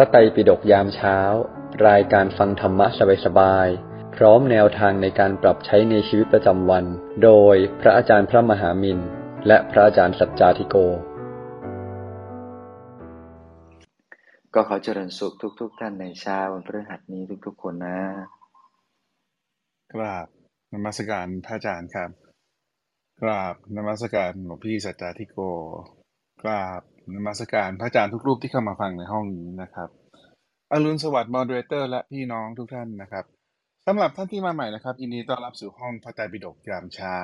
ระไตรปิฎกยามเช้า รายการฟังธรรมะสบายๆ พร้อมแนวทางในการปรับใช้ในชีวิตประจำวัน โดยพระอาจารย์พระมหามินและพระอาจารย์สัจจาธิโก ก็ขอเจริญสุขทุกๆท่านในเช้าวันพฤหัสนี้ทุกๆ คนนะ กราบนมัสการพระอาจารย์ครับ กราบนมัสการหลวงพี่สัจจาธิโก กราบ นมัสการพระอาจารย์ทุกรูปที่เข้ามาฟังในห้องนี้นะครับอรุณสวัสดิ์มอดเรเตอร์ และพี่น้องทุกท่านนะครับสำหรับท่านที่มาใหม่นะครับยินดีต้อนรับสู่ห้องพระไตรปิฎกยามเช้า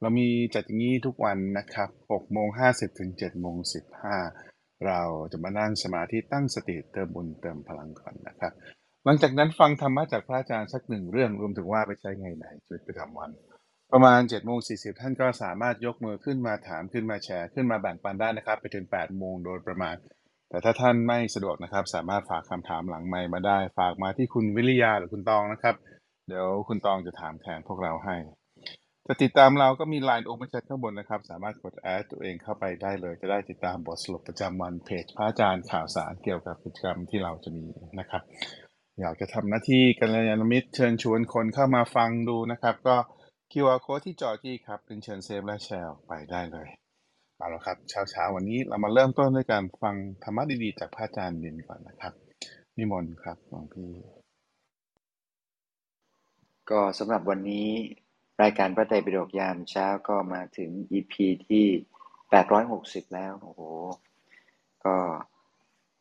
เรามีจัดอย่างนี้ทุกวันนะครับ6โมง50ถึง7โมง15 เราจะมานั่งสมาธิตั้งสติเติมบุญเติมพลังก่อนนะครับ หลังจากนั้นฟังธรรมะจากพระอาจารย์สักหนึ่งเรื่องรวมถึงว่าไปใช้ไงไหนชีวิตประจำวัน ประมาณ7จ็ดโมงสีท่านก็สามารถยกมือขึ้นมาถามขึ้นมาแชร์ขึ้นมาแบ่งปันได้นะครับ ไปถึง8ปดโมงโดยประมาณ แต่ถ้าท่านไม่สะดวกนะครับ สามารถฝากคำถามหลังไมค์มาได้ ฝากมาที่คุณวิริยาหรือคุณตองนะครับ เดี๋ยวคุณตองจะถามแทนพวกเราให้จะติดตามเราก็มี Line Open Chat ข้างบนนะครับ สามารถกดแอดตัวเองเข้าไปได้เลย จะได้ติดตามบทสรุปประจำวันเพจพระอาจารย์ข่าวสารเกี่ยวกับกิจกรรมที่เราจะมีนะครับ อยากจะทำหน้าที่กัลยาณมิตรเชิญชวนคนเข้ามาฟังดูนะครับ ก็ QR code ที่จอที่ครับเป็นเชิญเซฟและแชร์ไปได้เลยเอาละครับเช้าเช้าๆวันนี้เรามาเริ่มต้นด้วยการฟังธรรมะดีๆ จากพระอาจารย์เด่นก่อนนะครับนิมนต์ครับหลวงพี่ก็สำหรับวันนี้รายการพระไตรปิฎกยามเช้าก็มาถึง EP ที่ 860 แล้วโอ้โหก็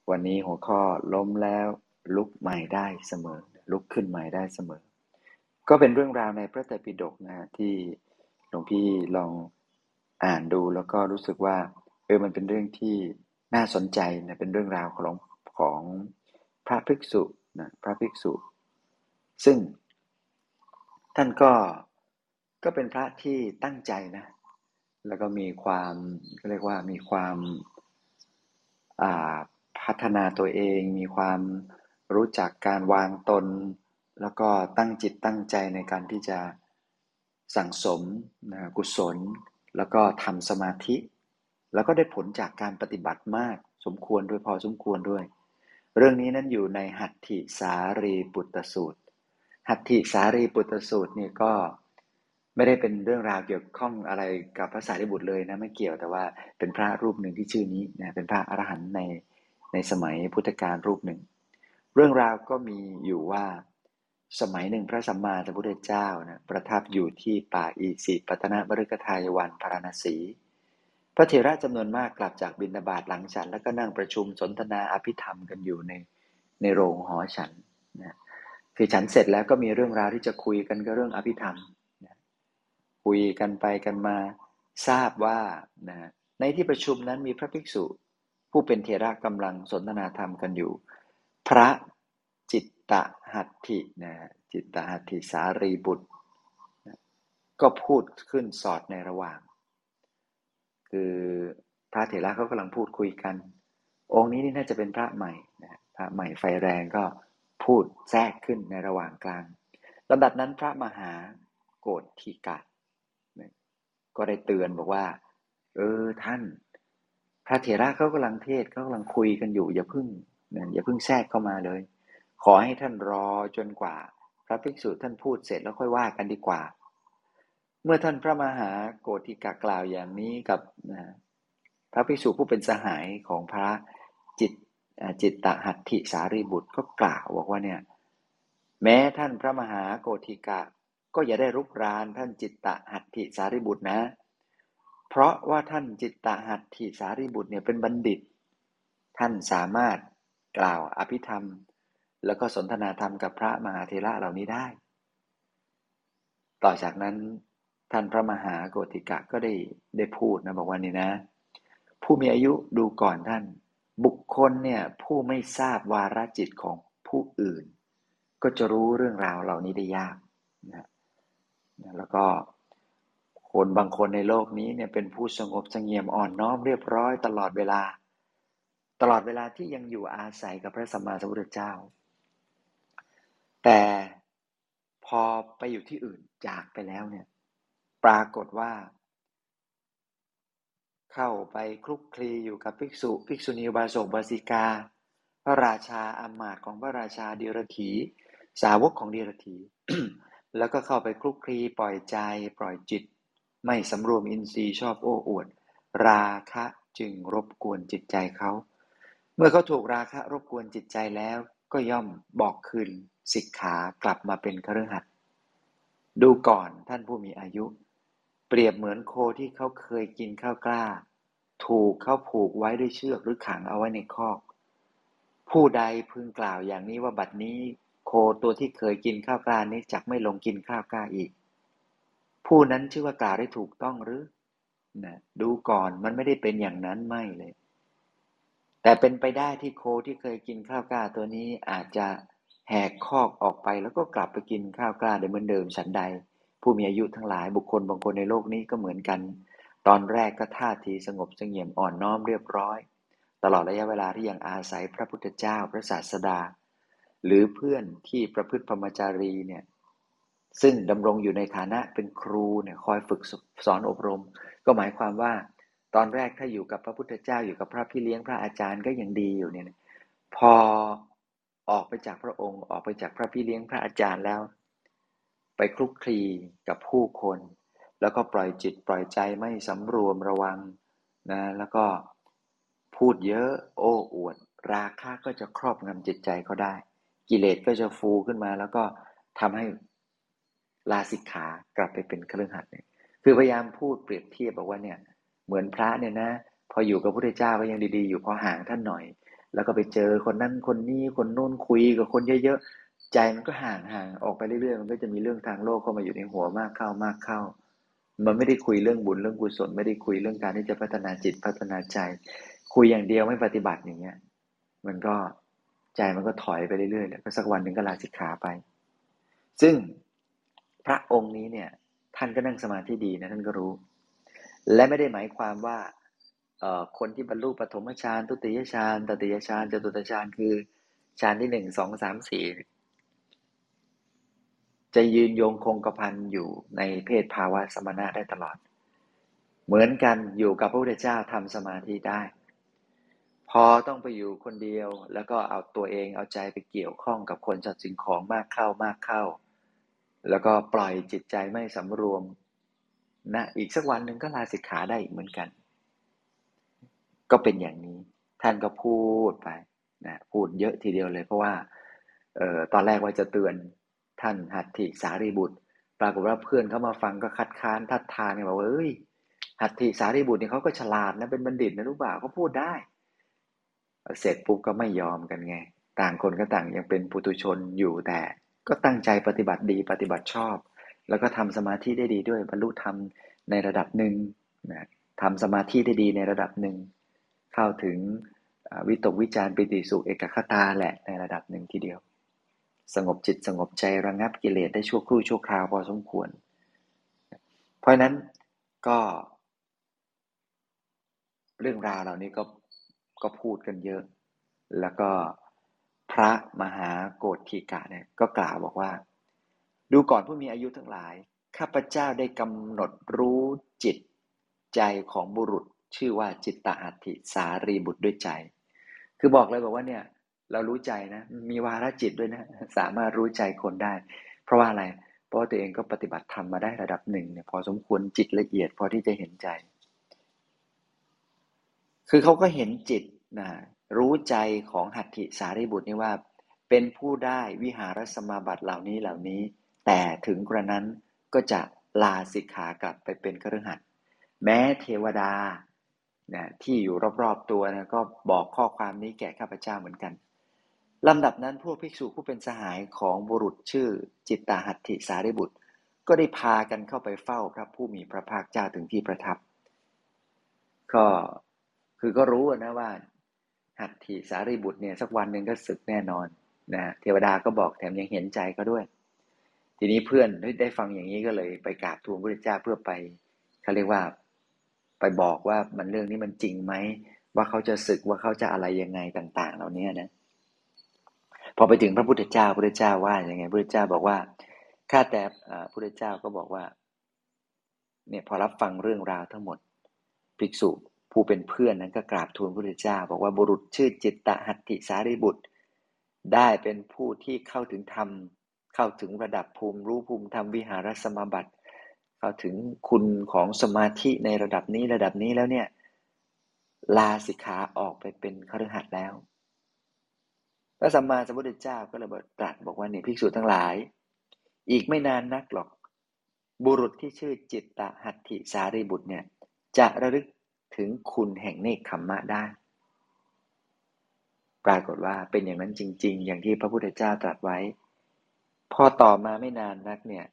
วันนี้หัวข้อล้มแล้วลุกใหม่ได้เสมอ ลุกขึ้นใหม่ได้เสมอ ก็เป็นเรื่องราวในพระไตรปิฎกนะฮะที่หลวงพี่ลองอ่านดูแล้วก็รู้สึกว่าเออมันเป็นเรื่องที่น่าสนใจนะเป็นเรื่องราวของของพระภิกษุนะพระภิกษุ ซึ่ง ท่านก็ก็เป็นพระที่ตั้งใจนะ แล้วก็มีความเรียกว่ามีความพัฒนาตัวเอง มีความรู้จักการวางตน แล้วก็ตั้งจิตตั้งใจในการที่จะสั่งสมนะกุศล แล้วก็ทำสมาธิ แล้วก็ได้ผลจากการปฏิบัติมากสมควรด้วยพอสมควรด้วย เรื่องนี้นั้นอยู่ในหัตถิสารีปุตตสูตร หัตถิสารีปุตตสูตรนี่ก็ไม่ได้เป็นเรื่องราวเกี่ยวข้องอะไรกับพระสารีบุตรเลยนะไม่เกี่ยวแต่ว่าเป็นพระรูปหนึ่งที่ชื่อนี้นะเป็นพระอรหันต์ในในสมัยพุทธกาลรูปหนึ่ง เรื่องราวก็มีอยู่ว่า สมัยหนึ่งพระสัมมาสัมพุทธเจ้านะประทับอยู่ที่ป่าอีสิปัตนมฤคทายวันพาราณสี พระเถระจำนวนมากกลับจากบิณฑบาตหลังฉัน แล้วก็นั่งประชุมสนทนาอภิธรรมกันอยู่ในในโรงหอฉันนะคือฉันเสร็จแล้วก็มีเรื่องราวที่จะคุยกันก็เรื่องอภิธรรมนะคุยกันไปกันมาทราบว่านะในที่ประชุมนั้นมีพระภิกษุ ผู้เป็นเถระกำลังสนทนาธรรมกันอยู่ พระ ตหัตถินะจิตตหัตถิสารีบุตรนะก็พูดขึ้นสอดในระหว่าง คือพระเถระเขากำลังพูดคุยกัน องค์นี้นี่น่าจะเป็นพระใหม่นะพระใหม่ไฟแรงก็พูดแทรกขึ้นในระหว่างกลางลำดับนั้นพระมหาโกฏทิกะนะก็ได้เตือนบอกว่า เออท่าน พระเถระเขากำลังเทศเขากำลังคุยกันอยู่ อย่าเพึ่งนะอย่าเพึ่งแทรกเข้ามาเลย ขอให้ท่านรอจนกว่า พระภิกษุท่านพูดเสร็จแล้วค่อยว่ากันดีกว่า เมื่อท่านพระมหาโกฏทิกะกล่าวอย่างนี้กับนะพระภิกษุผู้เป็นสหายของพระจิตจิตตหัตถิสารีบุตรก็กล่าวบอกว่าเนี่ยแม้ท่านพระมหาโกฏทิกะ ก็อย่าได้รุกรานท่านจิตตหัตถิสารีบุตรนะ เพราะว่าท่านจิตตหัตถิสารีบุตรเนี่ยเป็นบัณฑิต ท่านสามารถกล่าวอภิธรรม แล้วก็สนทนาธรรมกับพระมหาเถระเหล่านี้ได้ ต่อจากนั้นท่านพระมหาโกฏทิกะก็ได้ได้พูดนะบอกว่านี่นะ ผู้มีอายุดูก่อนท่าน บุคคลเนี่ยผู้ไม่ทราบวาระจิตของผู้อื่น ก็จะรู้เรื่องราวเหล่านี้ได้ยากนะแล้วก็คนบางคนในโลกนี้เนี่ยเป็นผู้สงบสงี่ยมอ่อนน้อมเรียบร้อยตลอดเวลา ตลอดเวลาที่ยังอยู่อาศัยกับพระสัมมาสัมพุทธเจ้า แต่พอไปอยู่ที่อื่นจากไปแล้วเนี่ย ปรากฏว่า เข้าไปคลุกคลีอยู่กับภิกษุภิกษุณีบาสกบาสิกา พระราชาอามาตของพระราชาเดียรถี สาวกของเดียรถี แล้วก็เข้าไปคลุกคลีปล่อยใจปล่อยจิต ไม่สำรวมอินทรีย์ชอบโอ้อวด ราคะจึงรบกวนจิตใจเขา เมื่อเขาถูกราคะรบกวนจิตใจแล้วก็ย่อมบอกคืน สิกขากลับมาเป็นคฤหัสถ์ดูก่อนท่านผู้มีอายุ เปรียบเหมือนโคที่เขาเคยกินข้าวกล้า ถูกเขาผูกไว้ด้วยเชือกหรือขังเอาไว้ในคอก ผู้ใดพึงกล่าวอย่างนี้ว่าบัดนี้ โคตัวที่เคยกินข้าวกล้านี้จักไม่ลงกินข้าวกล้าอีก ผู้นั้นชื่อว่ากล่าวได้ถูกต้องหรือนะดูก่อนมันไม่ได้เป็นอย่างนั้นไม่เลย แต่เป็นไปได้ที่โคที่เคยกินข้าวกล้าตัวนี้อาจจะ แหกคอกออกไปแล้วก็กลับไปกินข้าวกล้าได้เหมือนเดิมฉันใด ผู้มีอายุทั้งหลายบุคคลบางคนในโลกนี้ก็เหมือนกัน ตอนแรกก็ท่าทีสงบเสงี่ยมอ่อนน้อมเรียบร้อย ตลอดระยะเวลาที่ยังอาศัยพระพุทธเจ้าพระศาสดา หรือเพื่อนที่ประพฤติพรหมจารีเนี่ยซึ่งดำรงอยู่ในฐานะเป็นครูเนี่ยคอยฝึกสอนอบรม ก็หมายความว่า ตอนแรกถ้าอยู่กับพระพุทธเจ้าอยู่กับพระพี่เลี้ยงพระอาจารย์ก็ยังดีอยู่เนี่ยพอ ออกไปจากพระองค์ ออกไปจากพระพี่เลี้ยงพระอาจารย์แล้ว ไปคลุกคลีกับผู้คน แล้วก็ปล่อยจิตปล่อยใจไม่สำรวมระวังนะแล้วก็พูดเยอะโอ้อวด ราคะก็จะครอบงำจิตใจเขาได้ กิเลสก็จะฟูขึ้นมา แล้วก็ทำให้ลาสิกขากลับไปเป็นเครื่องหัดเนี่ยคือพยายามพูดเปรียบเทียบบอกว่าเนี่ยเหมือนพระเนี่ยนะ พออยู่กับพระพุทธเจ้าก็ยังดีๆ อยู่พอห่างท่านหน่อย แล้วก็ไปเจอคนนั้นคนนี้คนโน้นคุยกับคนเยอะๆ ใจมันก็ห่างห่างออกไปเรื่อยๆ มันก็จะมีเรื่องทางโลกเข้ามาอยู่ในหัวมากเข้ามากเข้า มันไม่ได้คุยเรื่องบุญเรื่องกุศลไม่ได้คุยเรื่องการที่จะพัฒนาจิตพัฒนาใจ คุยอย่างเดียวไม่ปฏิบัติอย่างเงี้ย มันก็ใจมันก็ถอยไปเรื่อยๆแล้วก็สักวันหนึ่งก็ลาสิกขาไป ซึ่งพระองค์นี้เนี่ยท่านก็นั่งสมาธิดีนะท่านก็รู้ และไม่ได้หมายความว่า คนที่บรรลุปฐมฌานทุติยฌานตติยฌานจตุตฌานคือฌานที่หนึ่งสองสามสี่จะยืนโยงคงกระพันอยู่ในเพศภาวะสมณะได้ตลอด เหมือนกันอยู่กับพระพุทธเจ้าทำสมาธิได้ พอต้องไปอยู่คนเดียวแล้วก็เอาตัวเองเอาใจไปเกี่ยวข้องกับคนจัดสิ่งของมากเข้ามากเข้า แล้วก็ปล่อยจิตใจไม่สำรวมนะอีกสักวันหนึ่งก็ลาสิกขาได้อีกเหมือนกัน ก็เป็นอย่างนี้ ท่านก็พูดไปนะพูดเยอะทีเดียวเลย เพราะว่าเออตอนแรกว่าจะเตือนท่านหัตถิสารีบุตร ปรากฏว่าเพื่อนเขามาฟังก็คัดค้านทัดทานเนี่ยบอกว่าเอ้ยหัตถิสารีบุตรเนี่ยเขาก็ฉลาดนะเป็นบัณฑิตนะรู้เปล่าเขาพูดได้ เสร็จปุ๊บก็ไม่ยอมกันไง ต่างคนก็ต่างยังเป็นปุถุชนอยู่แต่ ก็ตั้งใจปฏิบัติดีปฏิบัติชอบ แล้วก็ทำสมาธิได้ดีด้วยบรรลุธรรมในระดับหนึ่งนะทำสมาธิได้ดีในระดับหนึ่ง เข้าถึงวิตกวิจารปิติสุขเอกคตาแหละในระดับหนึ่งทีเดียว สงบจิตสงบใจระงับกิเลสได้ชั่วครู่ชั่วคราวพอสมควร เพราะนั้นก็ เรื่องราวเหล่านี้ก็ก็พูดกันเยอะ แล้วก็พระมหาโกฏทีกะเนี่ยก็กล่าวบอกว่า ดูก่อนผู้มีอายุทั้งหลาย ข้าพเจ้าได้กำหนดรู้จิตใจของบุรุษ ชื่อว่าจิตตหัติสารีบุตรด้วยใจ คือบอกเลยบอกว่าเนี่ย เรารู้ใจนะ มีวาระจิตด้วยนะ สามารถรู้ใจคนได้ เพราะว่าอะไร เพราะตัวเองก็ปฏิบัติธรรมมาได้ระดับหนึ่งเนี่ยพอสมควรจิตละเอียดพอที่จะเห็นใจ คือเขาก็เห็นจิตนะรู้ใจของหัตถิสารีบุตรนี่ว่า เป็นผู้ได้วิหารสมาบัติเหล่านี้เหล่านี้ แต่ถึงกระนั้นก็จะลาสิกขา กลับไปเป็นคฤหัสแม้เทวดา นะที่อยู่รอบๆตัวนะก็บอกข้อความนี้แก่ข้าพเจ้าเหมือนกันลำดับนั้นพวกภิกษุผู้เป็นสหายของบุรุษชื่อจิตตาหัตถิสารีบุตร ก็ได้พากันเข้าไปเฝ้าพระผู้มีพระภาคเจ้าถึงที่ประทับ ก็คือก็รู้นะว่า หัตถิสารีบุตรเนี่ยสักวันหนึ่งก็ศึกแน่นอนนะเทวดาก็บอกแถมยังเห็นใจเขาด้วย ทีนี้เพื่อนได้ฟังอย่างนี้ก็เลยไปกราบทูลพระเจ้าเพื่อไปเขาเรียกว่า บอกว่ามันเรื่องนี้มันจริงไหมว่าเขาจะศึกว่าเขาจะอะไรยังไงต่าง ๆ เหล่านี้นะพอไปถึงพระพุทธเจ้าพระพุทธเจ้าว่าอย่างไงพระพุทธเจ้าบอกว่าข้าแต่พระพุทธเจ้าก็บอกว่าเนี่ยพอรับฟังเรื่องราวทั้งหมดภิกษุผู้เป็นเพื่อนนั้นก็กราบทูลพระพุทธเจ้า บอกว่าบุรุษชื่อจิตตหัตถิสารีบุตร ได้เป็นผู้ที่เข้าถึงธรรมเข้าถึงระดับภูมิรู้ภูมิธรรมวิหารสมาบัติ ถึงคุณของสมาธิในระดับนี้ระดับนี้แล้วเนี่ย ลาสิกขาออกไปเป็นคฤหัสถ์แล้ว พระสัมมาสัมพุทธเจ้าก็เลยตรัสบอกว่าเนี่ยภิกษุทั้งหลาย อีกไม่นานนักหรอก บุรุษที่ชื่อจิตตหัตถิสารีบุตรเนี่ย จะระลึกถึงคุณแห่งเนคขมมะได้ ปรากฏว่าเป็นอย่างนั้นจริง ๆ อย่างที่พระพุทธเจ้าตรัสไว้ พอต่อมาไม่นานนักเนี่ย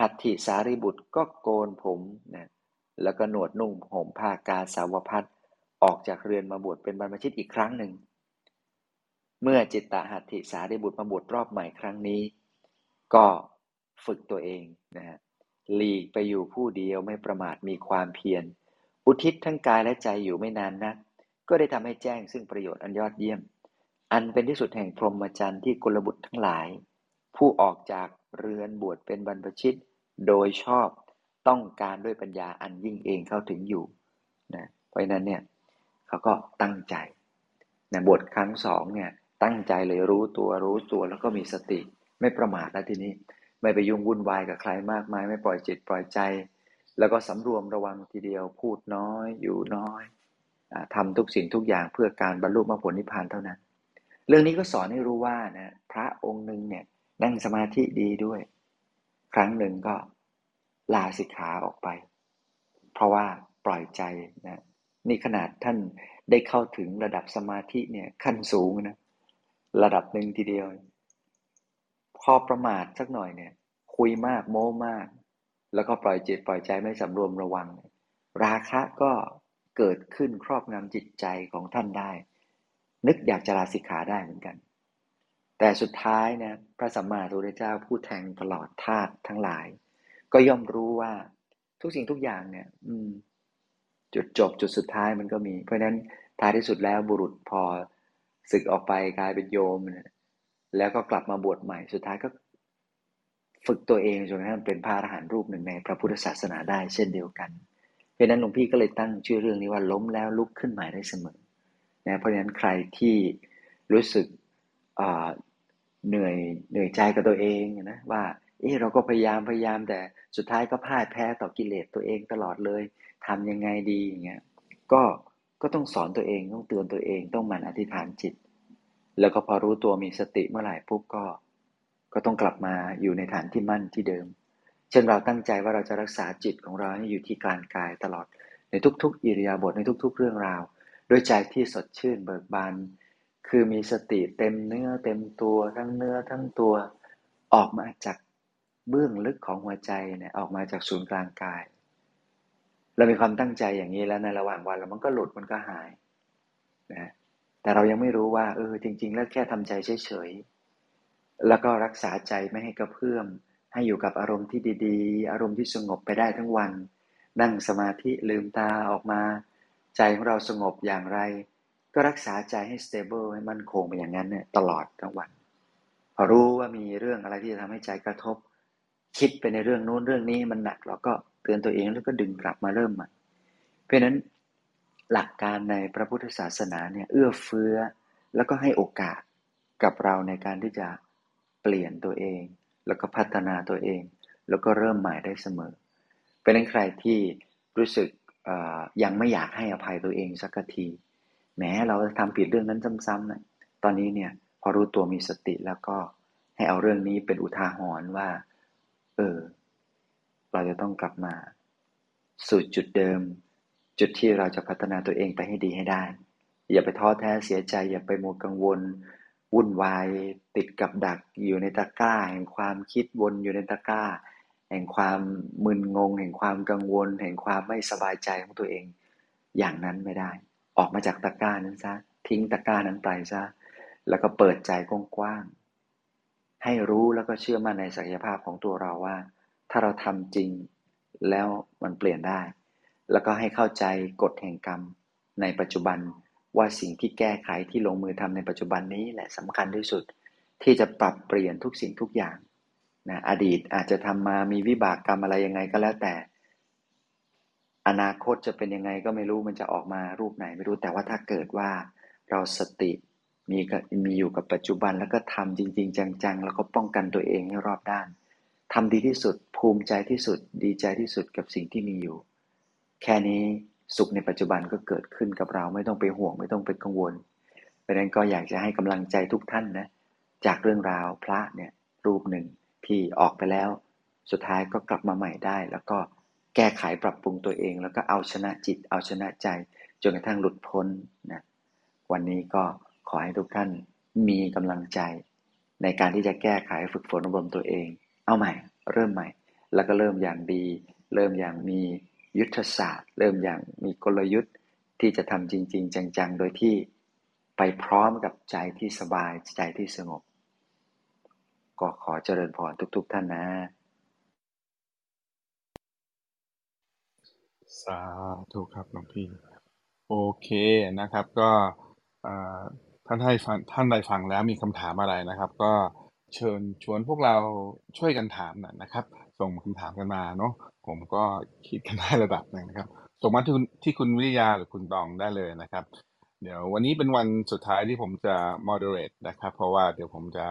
หัตถิสารีบุตรก็โกนผมนะแล้วก็หนวดนุ่งห่มผ้ากาสาวพัดออกจากเรือนมาบวชเป็นบรรพชิตอีกครั้งหนึ่ง เมื่อจิตตหัตถิสารีบุตรมาบวชรอบใหม่ครั้งนี้ ก็ฝึกตัวเองนะฮะหลีกไปอยู่ผู้เดียวไม่ประมาทมีความเพียร อุทิศทั้งกายและใจอยู่ไม่นานนัก ก็ได้ทำให้แจ้งซึ่งประโยชน์อันยอดเยี่ยม อันเป็นที่สุดแห่งพรหมจรรย์ที่กุลบุตรทั้งหลาย ผู้ออกจาก เรือนบวชเป็นบรรพชิต โดยชอบต้องการด้วยปัญญาอันยิ่งเองเข้าถึงอยู่นะเพราะนั้นเนี่ยเขาก็ตั้งใจนะบวชครั้งสองเนี่ยตั้งใจเลยรู้ตัวรู้ตัวแล้วก็มีสติ ไม่ประมาทแล้วทีนี้ ไม่ไปยุ่งวุ่นวายกับใครมากมาย ไม่ปล่อยจิตปล่อยใจ แล้วก็สำรวมระวังทีเดียวพูดน้อยอยู่น้อยอทำทุกสิ่งทุกอย่างเพื่อการบรรลุมรรคผลนิพพานเท่านั้น เรื่องนี้ก็สอนให้รู้ว่านะพระองค์หนึ่งเนี่ย นั่งสมาธิดีด้วย ครั้งหนึ่งก็ลาสิกขาออกไป เพราะว่าปล่อยใจนะนี่ขนาดท่านได้เข้าถึงระดับสมาธิเนี่ยขั้นสูงนะระดับหนึ่งทีเดียว พอประมาทสักหน่อยเนี่ย คุยมากโม้มาก แล้วก็ปล่อยจิตปล่อยใจไม่สำรวมระวัง ราคะก็เกิดขึ้นครอบงำจิตใจของท่านได้ นึกอยากจะลาสิกขาได้เหมือนกัน แต่สุดท้ายนะพระสัมมาสัมพุทธเจ้าผู้แทงตลอดธาตุทั้งหลาย ก็ย่อมรู้ว่าทุกสิ่งทุกอย่างเนี่ย อืม จุดจบจุดสุดท้ายมันก็มี เพราะฉะนั้นท้ายที่สุดแล้วบุรุษพอศึกออกไปกลายเป็นโยมแล้วก็กลับมาบวชใหม่สุดท้ายก็ ฝึกตัวเองจนกระทั่งเป็นพระอรหันต์รูปหนึ่งในพระพุทธศาสนาได้เช่นเดียวกัน เพราะนั้นหลวงพี่ก็เลยตั้งชื่อเรื่องนี้ว่าล้มแล้วลุกขึ้นใหม่ได้เสมอนะเพราะฉะนั้นใครที่รู้สึก เหนื่อยเหนื่อยใจกับตัวเองนะว่าเออเราก็พยายามพยายามแต่สุดท้ายก็พ่ายแพ้ต่อกิเลสตัวเองตลอดเลยทำยังไงดีอย่างเงี้ยก็ก็ต้องสอนตัวเองต้องเตือนตัวเองต้องมันอธิษฐานจิต แล้วก็พอรู้ตัวมีสติเมื่อไหร่ปุ๊บก็ ก็ต้องกลับมาอยู่ในฐานที่มั่นที่เดิม เช่นเราตั้งใจว่าเราจะรักษาจิตของเราให้อยู่ที่กลางกายตลอดในทุกๆ อิริยาบถในทุก ๆ เรื่องราว ด้วยใจที่สดชื่นเบิกบาน คือมีสติเต็มเนื้อเต็มตัวทั้งเนื้อทั้งตัวออกมาจากเบื้องลึกของหัวใจเนี่ยออกมาจากศูนย์กลางกาย เรามีความตั้งใจอย่างนี้แล้วในระหว่างวันแล้วมันก็หลุดมันก็หายนะแต่เรายังไม่รู้ว่าเออจริง ๆ แล้วแค่ทำใจเฉยๆแล้วก็รักษาใจไม่ให้กระเพื่อมให้อยู่กับอารมณ์ที่ดีๆ อารมณ์ที่สงบไปได้ทั้งวัน นั่งสมาธิลืมตาออกมา ใจของเราสงบอย่างไร ก็รักษาใจให้สเตเบิลให้มั่นคงไปอย่างนั้นเนี่ยตลอดทั้งวัน พอรู้ว่ามีเรื่องอะไรที่จะทำให้ใจกระทบ คิดไปในเรื่องนู้นเรื่องนี้มันหนักเราก็เตือนตัวเองแล้วก็ดึงกลับมาเริ่มใหม่ เพราะนั้นหลักการในพระพุทธศาสนาเนี่ยเอื้อเฟื้อ แล้วก็ให้โอกาสกับเราในการที่จะเปลี่ยนตัวเอง แล้วก็พัฒนาตัวเอง แล้วก็เริ่มใหม่ได้เสมอ เป็นนั้นใครที่รู้สึกยังไม่อยากให้อภัยตัวเองสักที แม้เราทำผิดเรื่องนั้นซ้ำๆนะตอนนี้เนี่ยพอรู้ตัวมีสติแล้วก็ให้เอาเรื่องนี้เป็นอุทาหรณ์ว่า เออ เราจะต้องกลับมา สู่จุดเดิม จุดที่เราจะพัฒนาตัวเองไปให้ดีให้ได้ อย่าไปท้อแท้เสียใจ อย่าไปมัวกังวล วุ่นวาย ติดกับดักอยู่ในตะกร้า แห่งความคิดวนอยู่ในตะกร้า แห่งความมึนงง แห่งความกังวล แห่งความไม่สบายใจของตัวเอง อย่างนั้นไม่ได้ ออกมาจากตะกร้านั้นซะ ทิ้งตะกร้านั้นไปซะ แล้วก็เปิดใจกว้างๆ ให้รู้แล้วก็เชื่อมั่นในศักยภาพของตัวเราว่า ถ้าเราทำจริงแล้วมันเปลี่ยนได้ แล้วก็ให้เข้าใจกฎแห่งกรรมในปัจจุบันว่าสิ่งที่แก้ไขที่ลงมือทำในปัจจุบันนี้แหละสำคัญที่สุด ที่จะปรับเปลี่ยนทุกสิ่งทุกอย่างนะอดีตอาจจะทำมามีวิบากกรรมอะไรยังไงก็แล้วแต่ อนาคตจะเป็นยังไงก็ไม่รู้มันจะออกมารูปไหนไม่รู้แต่ว่าถ้าเกิดว่าเราสติมีมีอยู่กับปัจจุบันแล้วก็ทำจริง ๆ จังๆ แล้วก็ป้องกันตัวเองให้รอบด้านทำดีที่สุดภูมิใจที่สุดดีใจที่สุดกับสิ่งที่มีอยู่ แค่นี้สุขในปัจจุบันก็เกิดขึ้นกับเราไม่ต้องไปห่วงไม่ต้องไปกังวลเพราะนั้นก็อยากจะให้กำลังใจทุกท่านนะจากเรื่องราวพระเนี่ยรูปหนึ่งที่ออกไปแล้ว สุดท้ายก็กลับมาใหม่ได้แล้วก็ แก้ไขปรับปรุงตัวเอง แล้วก็เอาชนะจิต เอาชนะใจ จนกระทั่งหลุดพ้นนะวันนี้ก็ขอให้ทุกท่านมีกำลังใจ ในการที่จะแก้ไขฝึกฝนอบรมตัวเอง เอาใหม่ เริ่มใหม่ แล้วก็เริ่มอย่างดี เริ่มอย่างมียุทธศาสตร์ เริ่มอย่างมีกลยุทธ์ที่จะทำจริง ๆ จังๆ โดยที่ไปพร้อมกับใจที่สบายใจที่สงบ ก็ขอเจริญพรทุก ๆ ท่านนะ สาธุครับหลวงพี่ โอเคนะครับ ก็ท่านให้ท่านใดฟังแล้วมีคำถามอะไรนะครับ ก็เชิญชวนพวกเราช่วยกันถามหน่อยนะครับ ส่งคำถามกันมาเนาะผมก็คิดกันได้ระดับหนึ่งนะครับส่งมาที่ที่คุณวิทยาหรือคุณตองได้เลยนะครับ เดี๋ยววันนี้เป็นวันสุดท้ายที่ผมจะ moderate นะครับ เพราะว่าเดี๋ยวผมจะ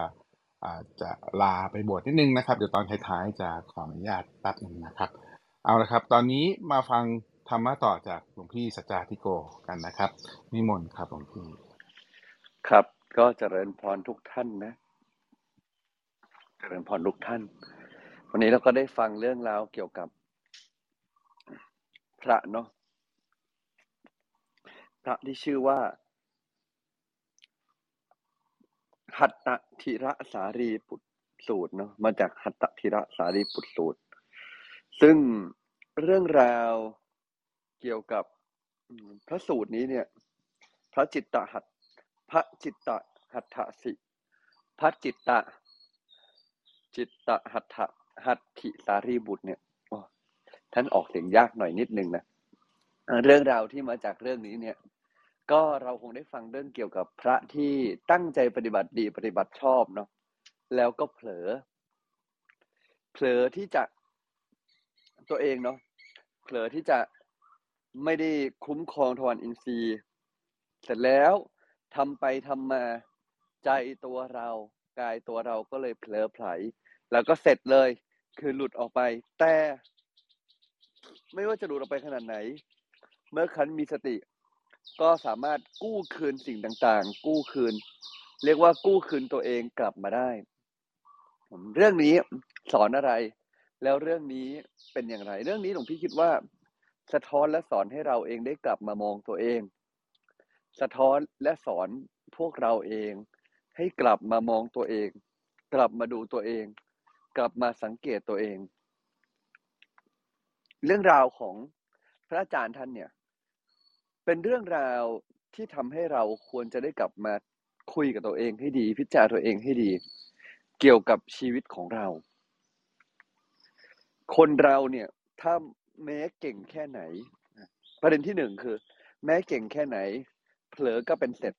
อาจจะลาไปบวชนิดนึงนะครับ เดี๋ยวตอนท้ายๆจะขออนุญาตแป๊บนึงนะครับ เอาละครับ ตอนนี้มาฟังธรรมะต่อจากหลวงพี่สัจจาธิโกกันนะครับ นิมนต์ครับหลวงพี่ ครับก็เจริญพรทุกท่านนะ เจริญพรทุกท่าน วันนี้เราก็ได้ฟังเรื่องราวเกี่ยวกับ พระเนาะพระที่ชื่อว่า หัตตธิระสารีปุตสูตรเนาะมาจากหัตตธิระสารีปุตสูตร ซึ่งเรื่องราวเกี่ยวกับพระสูตรนี้เนี่ย พระจิตตหัตพระจิตตหัตถสิ พระจิตตจิตตหัตถหัตถิสารีบุตรเนี่ยท่านออกเสียงยากหน่อยนิดนึงนะเรื่องราวที่มาจากเรื่องนี้เนี่ย ก็เราคงได้ฟังเรื่องเกี่ยวกับพระที่ตั้งใจปฏิบัติดีปฏิบัติชอบเนาะแล้วก็เผลอ เผลอที่จะ ตัวเองเนาะเผลอที่จะไม่ได้คุ้มครองทวารอินทรีย์ เสร็จแล้วทำไปทำมาใจตัวเรากายตัวเราก็เลยเผลอไผล แล้วก็เสร็จเลย คือหลุดออกไป แต่ ไม่ว่าจะหลุดออกไปขนาดไหน เมื่อคันมีสติ ก็สามารถกู้คืนสิ่งต่างๆ กู้คืน เรียกว่ากู้คืนตัวเองกลับมาได้ เรื่องนี้สอนอะไร แล้วเรื่องนี้เป็นอย่างไร เรื่องนี้หลวงพี่คิดว่า สะท้อนและสอนให้เราเองได้กลับมามองตัวเอง สะท้อนและสอนพวกเราเอง ให้กลับมามองตัวเอง กลับมาดูตัวเอง กลับมาสังเกตตัวเอง เรื่องราวของพระอาจารย์ท่านเนี่ย เป็นเรื่องราวที่ทำให้เราควรจะได้กลับมาคุยกับตัวเองให้ดี พิจารณาตัวเองให้ดี เกี่ยวกับชีวิตของเรา คนเราเนี่ย ถ้าแม้เก่งแค่ไหน ประเด็นที่หนึ่งคือ แม้เก่งแค่ไหน เผลอก็เป็นเสร็จ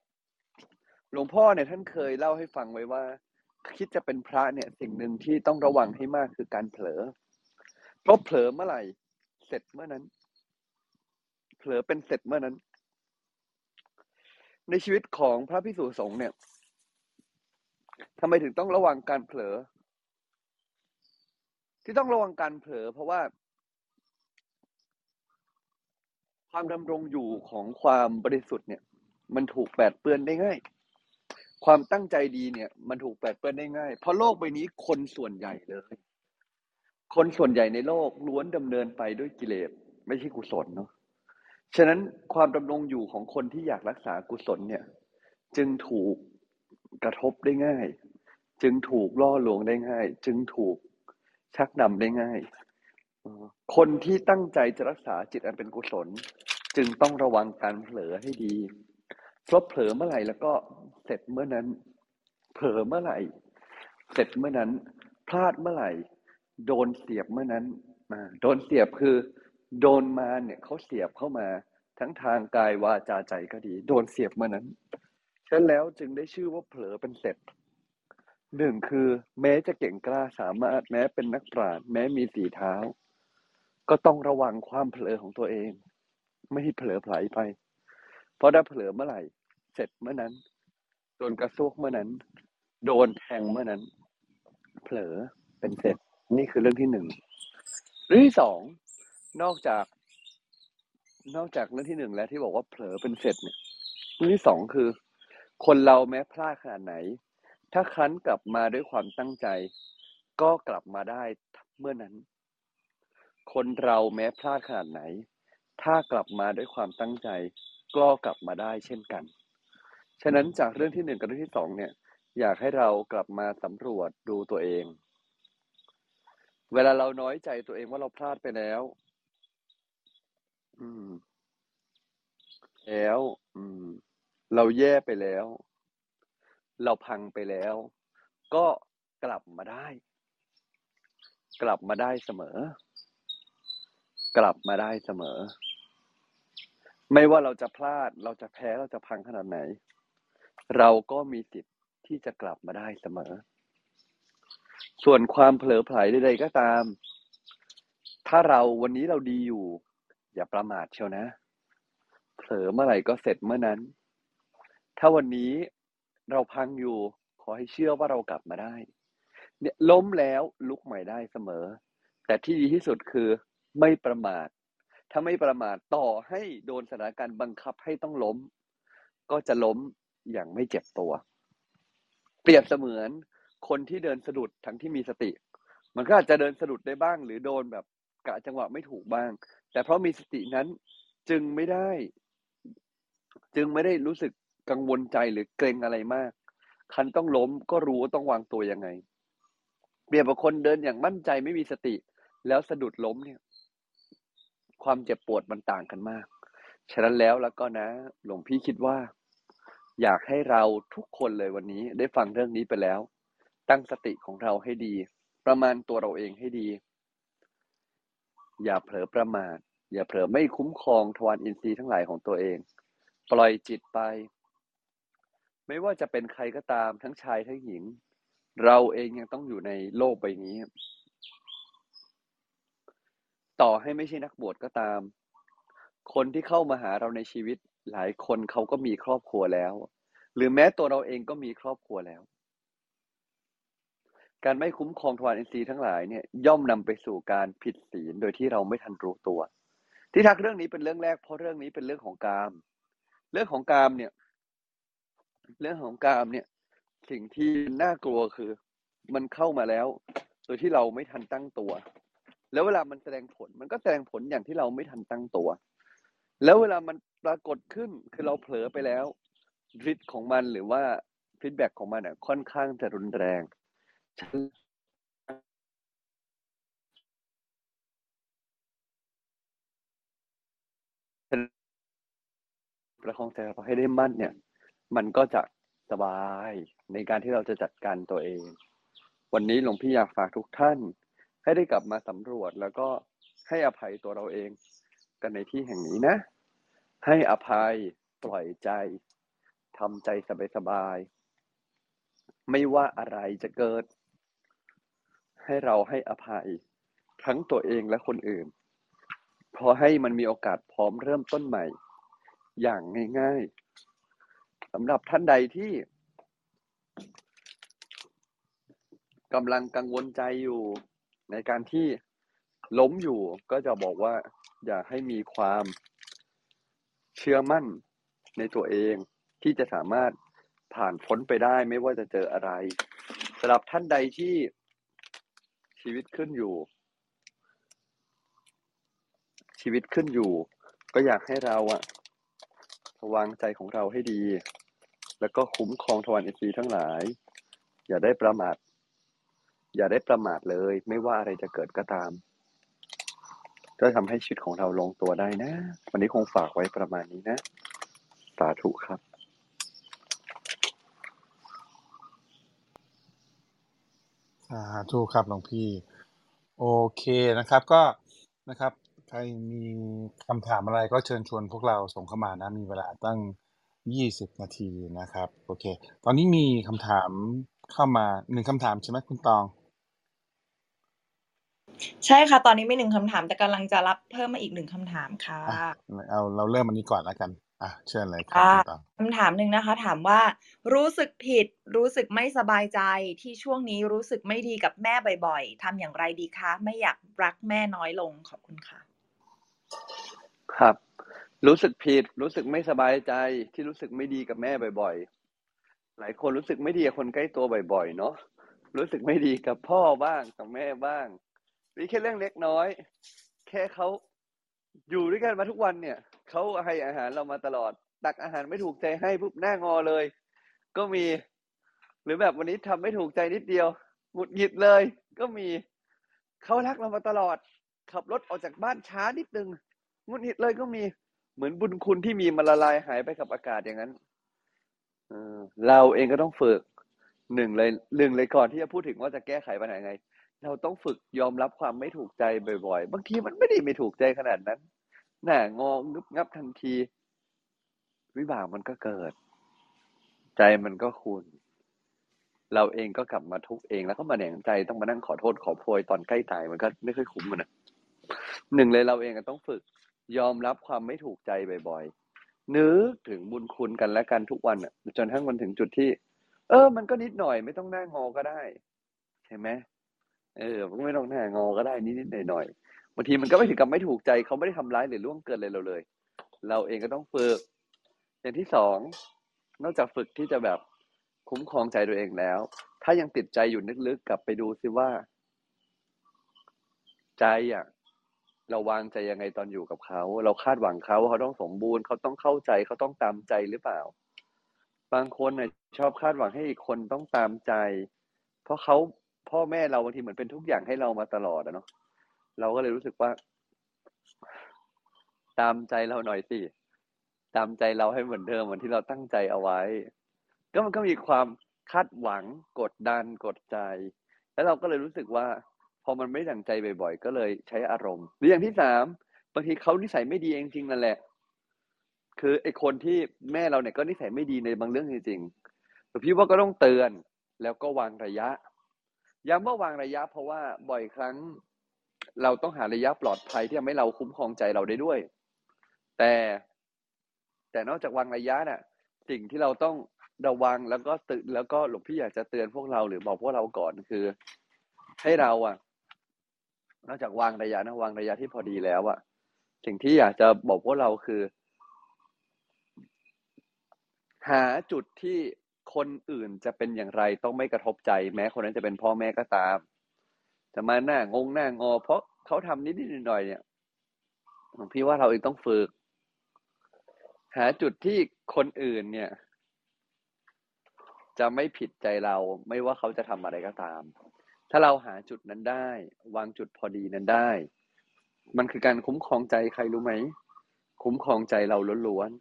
หลวงพ่อเนี่ยท่านเคยเล่าให้ฟังไว้ว่า คิดจะเป็นพระเนี่ยสิ่งหนึ่งที่ต้องระวังให้มากคือการเผลอ เพราะเผลอเมื่อไหร่ เสร็จเมื่อนั้น เผลอเป็นเสร็จเมื่อนั้น ในชีวิตของพระพิสุสงฆ์เนี่ยทำไมถึงต้องระวังการเผลอ ที่ต้องระวังการเผลอ เพราะว่า ความดำรงอยู่ของความบริสุทธิ์เนี่ย มันถูกแปดเปื้อนได้ง่าย ความตั้งใจดีเนี่ย มันถูกแปดเปื้อนได้ง่าย เพราะโลกใบนี้คนส่วนใหญ่เลย คนส่วนใหญ่ในโลกล้วนดำเนินไปด้วยกิเลสไม่ใช่กุศลเนาะฉะนั้นความดำรงอยู่ของคนที่อยากรักษากุศลเนี่ย จึงถูกกระทบได้ง่าย จึงถูกล่อลวงได้ง่าย จึงถูก ชักนำได้ง่าย คนที่ตั้งใจจะรักษาจิตอันเป็นกุศล จึงต้องระวังการเผลอให้ดีเพราะเผลอเมื่อไหร่แล้วก็เสร็จเมื่อนั้น เผลอเมื่อไหร่ เสร็จเมื่อนั้น พลาดเมื่อไหร่ โดนเสียบเมื่อนั้นโดนเสียบคือ โดนมาเนี่ยเขาเสียบเข้ามาทั้งทางกายวาจาใจก็ดี โดนเสียบเมื่อนั้นฉะนั้นแล้วจึงได้ชื่อว่าเผลอเป็นเสร็จ หนึ่งคือแม้จะเก่งกล้าสามารถแม้เป็นนักปราชญ์แม้มีสีเท้า ก็ต้องระวังความเผลอของตัวเอง ไม่ให้เผลอไผลไป เพราะถ้าเผลอเมื่อไหร่ เสร็จเมื่อนั้นโดนกระซวกเมื่อนั้น โดนแทงเมื่อนั้น เผลอเป็นเสร็จนี่คือเรื่องที่หนึ่งเรื่องที่สองนอกจาก นอกจากเรื่องที่หนึ่งแล้วที่บอกว่าเผลอเป็นเสร็จเนี่ย เรื่องที่สองคือ คนเราแม้พลาดขนาดไหน ถ้าครั้นกลับมาด้วยความตั้งใจ ก็กลับมาได้เมื่อนั้น คนเราแม้พลาดขนาดไหน ถ้ากลับมาด้วยความตั้งใจ ก็กลับมาได้เช่นกัน ฉะนั้นจากเรื่องที่หนึ่งกับเรื่องที่สองเนี่ย อยากให้เรากลับมาสำรวจดูตัวเอง เวลาเราน้อยใจตัวเองว่าเราพลาดไปแล้ว อืม แล้ว อืม เราแย่ไปแล้ว เราพังไปแล้ว ก็กลับมาได้ กลับมาได้เสมอ กลับมาได้เสมอ ไม่ว่าเราจะพลาด เราจะแพ้เราจะพังขนาดไหน เราก็มีสิทธิ์ที่จะกลับมาได้เสมอ ส่วนความเผลอไผลใดๆก็ตาม ถ้าเราวันนี้เราดีอยู่ อย่าประมาทเชียวนะ เผลอเมื่อไหร่ก็เสร็จเมื่อนั้น ถ้าวันนี้ เราพังอยู่ ขอให้เชื่อว่าเรากลับมาได้ เนี่ยล้มแล้วลุกใหม่ได้เสมอ แต่ที่ดีที่สุดคือไม่ประมาท ถ้าไม่ประมาทต่อให้โดนสถานการณ์บังคับให้ต้องล้ม ก็จะล้มอย่างไม่เจ็บตัว เปรียบเสมือนคนที่เดินสะดุดทั้งที่มีสติ มันก็อาจจะเดินสะดุดได้บ้าง หรือโดนแบบกะจังหวะไม่ถูกบ้าง แต่เพราะมีสตินั้นจึงไม่ได้ จึงไม่ได้รู้สึก กังวลใจหรือเกรงอะไรมาก คันต้องล้มก็รู้ว่าต้องวางตัวยังไงเปรียบกับคนเดินอย่างมั่นใจไม่มีสติ แล้วสะดุดล้มเนี่ย ความเจ็บปวดมันต่างกันมาก ฉะนั้นแล้วแล้วก็นะ หลวงพี่คิดว่า อยากให้เราทุกคนเลยวันนี้ได้ฟังเรื่องนี้ไปแล้ว ตั้งสติของเราให้ดี ประมาณตัวเราเองให้ดี อย่าเผลอประมาทอย่าเผลอไม่คุ้มครองทวารอินทรีย์ทั้งหลายของตัวเอง ปล่อยจิตไป ไม่ว่าจะเป็นใครก็ตามทั้งชายทั้งหญิง เราเองยังต้องอยู่ในโลกใบนี้ ต่อให้ไม่ใช่นักบวชก็ตาม คนที่เข้ามาหาเราในชีวิตหลายคนเขาก็มีครอบครัวแล้ว หรือแม้ตัวเราเองก็มีครอบครัวแล้ว การไม่คุ้มครองทวารอินทรีย์ทั้งหลายเนี่ยย่อมนำไปสู่การผิดศีลโดยที่เราไม่ทันรู้ตัว ที่ทักเรื่องนี้เป็นเรื่องแรกเพราะเรื่องนี้เป็นเรื่องของกาม เรื่องของกามเนี่ย เรื่องของกามเนี่ย สิ่งที่น่ากลัวคือ มันเข้ามาแล้ว โดยที่เราไม่ทันตั้งตัว แล้วเวลามันแสดงผล มันก็แสดงผลอย่างที่เราไม่ทันตั้งตัว แล้วเวลามันปรากฏขึ้นคือเราเผลอไปแล้วฤทธิ์ของมันหรือว่าฟีดแบ็ของมันอะค่อนข้างจะรุนแรงฉันประคองใจเราให้ได้มั่นเนี่ย มันก็จะสบายในการที่เราจะจัดการตัวเอง วันนี้หลวงพี่อยากฝากทุกท่าน ให้ได้กลับมาสำรวจแล้วก็ให้อภัยตัวเราเอง กันในที่แห่งนี้นะ ให้อภัยปล่อยใจทำใจสบายๆไม่ว่าอะไรจะเกิด ให้เราให้อภัยทั้งตัวเองและคนอื่น พอให้มันมีโอกาสพร้อมเริ่มต้นใหม่ อย่างง่ายๆ สำหรับท่านใดที่กำลังกังวลใจอยู่ในการที่ล้มอยู่ก็จะบอกว่า อยากให้มีความเชื่อมั่นในตัวเองที่จะสามารถผ่านพ้นไปได้ไม่ว่าจะเจออะไรสำหรับท่านใดที่ชีวิตขึ้นอยู่ ชีวิตขึ้นอยู่ ก็อยากให้เราอะวางใจของเราให้ดี แล้วก็คุ้มครองทวารอินทรีย์ทั้งหลาย อย่าได้ประมาท อย่าได้ประมาทเลย ไม่ว่าอะไรจะเกิดก็ตามก็ทำให้ชีวิตของเราลงตัวได้นะ วันนี้คงฝากไว้ประมาณนี้นะ สาธุครับสาธุครับหลวงพี่ โอเคนะครับก็นะครับ ใครมีคำถามอะไรก็เชิญชวนพวกเราส่งเข้ามานะ มีเวลาตั้ง 20 นาทีนะครับ โอเค ตอนนี้มีคำถามเข้ามาหนึ่งคำถามใช่ไหมคุณตอง ใช่ค่ะ ตอนนี้มีหนึ่งคำถาม แต่กำลังจะรับเพิ่มมาอีกหนึ่งคำถามค่ะ อะเอาเราเริ่มอันนี้ก่อนแล้วกัน อะเชิญเลยครับค่ะคุณตอง คำถามหนึ่งนะคะ ถามว่า รู้สึกผิด รู้สึกไม่สบายใจที่ช่วงนี้รู้สึกไม่ดีกับแม่บ่อยๆทำอย่างไรดีคะ ไม่อยากรักแม่น้อยลงขอบคุณค่ะ ครับ รู้สึกผิด รู้สึกไม่สบายใจที่รู้สึกไม่ดีกับแม่บ่อยๆ หลายคนรู้สึกไม่ดีกับคนใกล้ตัวบ่อยๆ เนาะรู้สึกไม่ดีกับพ่อบ้างกับแม่บ้างนี่แค่เรื่องเล็กน้อย แค่เขาอยู่ด้วยกันมาทุกวันเนี่ยเขาให้อาหารเรามาตลอด ตักอาหารไม่ถูกใจให้ปุ๊บหน้างอเลย ก็มี หรือแบบวันนี้ทำไม่ถูกใจนิดเดียวหงุดหงิดเลย ก็มีเขารักเรามาตลอด ขับรถออกจากบ้านช้านิดนึงหงุดหงิดเลยก็มี เหมือนบุญคุณที่มีมันละลายหายไปกับอากาศอย่างนั้นเราเองก็ต้องฝึกหนึ่งเลยหนึ่งเลยก่อนที่จะพูดถึงว่าจะแก้ไขปัญหาไง เราต้องฝึกยอมรับความไม่ถูกใจบ่อยๆ บางทีมันไม่ได้ไม่ถูกใจขนาดนั้นหน้างองึบงับทันที วิบากมันก็เกิด ใจมันก็คุณ เราเองก็กลับมาทุกเองแล้วก็มาแหนงใจต้องมานั่งขอโทษขอโพยตอนใกล้ตายมันก็ไม่ค่อยคุ้มมันนะหนึ่งเลยเราเองก็ต้องฝึก ยอมรับความไม่ถูกใจบ่อยๆนึกถึงบุญคุณกันและกันทุกวันอะจนทั้งมันถึงจุดที่ เออ มันก็นิดหน่อยไม่ต้องหน้างอก็ได้ใช่ไหมเออมันไม่ต้องหน้างอก็ได้นิดๆหน่อยๆบางทีมันก็ไม่ถึงกับไม่ถูกใจเขาไม่ได้ทำร้ายหรือล่วงเกินเลยเราเลย เราเองก็ต้องฝึกอย่างที่สองนอกจากฝึกที่จะแบบคุ้มครองใจตัวเองแล้ว ถ้ายังติดใจอยู่ลึกๆกลับไปดูซิว่า ใจอะ เราวางใจยังไงตอนอยู่กับเขา เราคาดหวังเขาว่าเขาต้องสมบูรณ์เขาต้องเข้าใจเขาต้องตามใจหรือเปล่า บางคนน่ะชอบคาดหวังให้อีกคนต้องตามใจ เพราะเขาพ่อแม่เราบางทีเหมือนเป็นทุกอย่างให้เรามาตลอดอะเนาะเราก็เลยรู้สึกว่า ตามใจเราหน่อยสิตามใจเราให้เหมือนเดิมเหมือนที่เราตั้งใจเอาไว้ ก็มันก็มีความคาดหวังกดดันกดใจ แล้วเราก็เลยรู้สึกว่า พอมันไม่ดั่งใจบ่อยๆ ก็เลยใช้อารมณ์หรืออย่างที่สามบางทีเขานิสัยไม่ดีเองจริงๆนั่นแหละ คือไอ้คนที่แม่เราเนี่ยก็นิสัยไม่ดีในบางเรื่องจริงๆแต่พี่ว่าก็ต้องเตือนแล้วก็วางระยะ ย้ำว่าวางระยะ เพราะว่าบ่อยครั้ง เราต้องหาระยะปลอดภัยที่ทำให้เราคุ้มครองใจเราได้ด้วย แต่ แต่นอกจากวางระยะน่ะ สิ่งที่เราต้องระวังแล้วก็ตื่นแล้วก็หลวงพี่อยากจะเตือนพวกเราหรือบอกพวกเราก่อนคือ ให้เราอะ นอกจากวางระยะนะวางระยะที่พอดีแล้วอะสิ่งที่อยากจะบอกพวกเราคือ หาจุดที่คนอื่นจะเป็นอย่างไรต้องไม่กระทบใจ แม้คนนั้นจะเป็นพ่อแม่ก็ตามจะมาหน้างงหน้างอ เพราะเขาทำนิดๆหน่อยๆเนี่ยหลวงพี่ว่าเราเองต้องฝึก หาจุดที่คนอื่นเนี่ย จะไม่ผิดใจเราไม่ว่าเขาจะทำอะไรก็ตาม ถ้าเราหาจุดนั้นได้ วางจุดพอดีนั้นได้ มันคือการคุ้มครองใจใครรู้ไหม คุ้มครองใจเราล้วน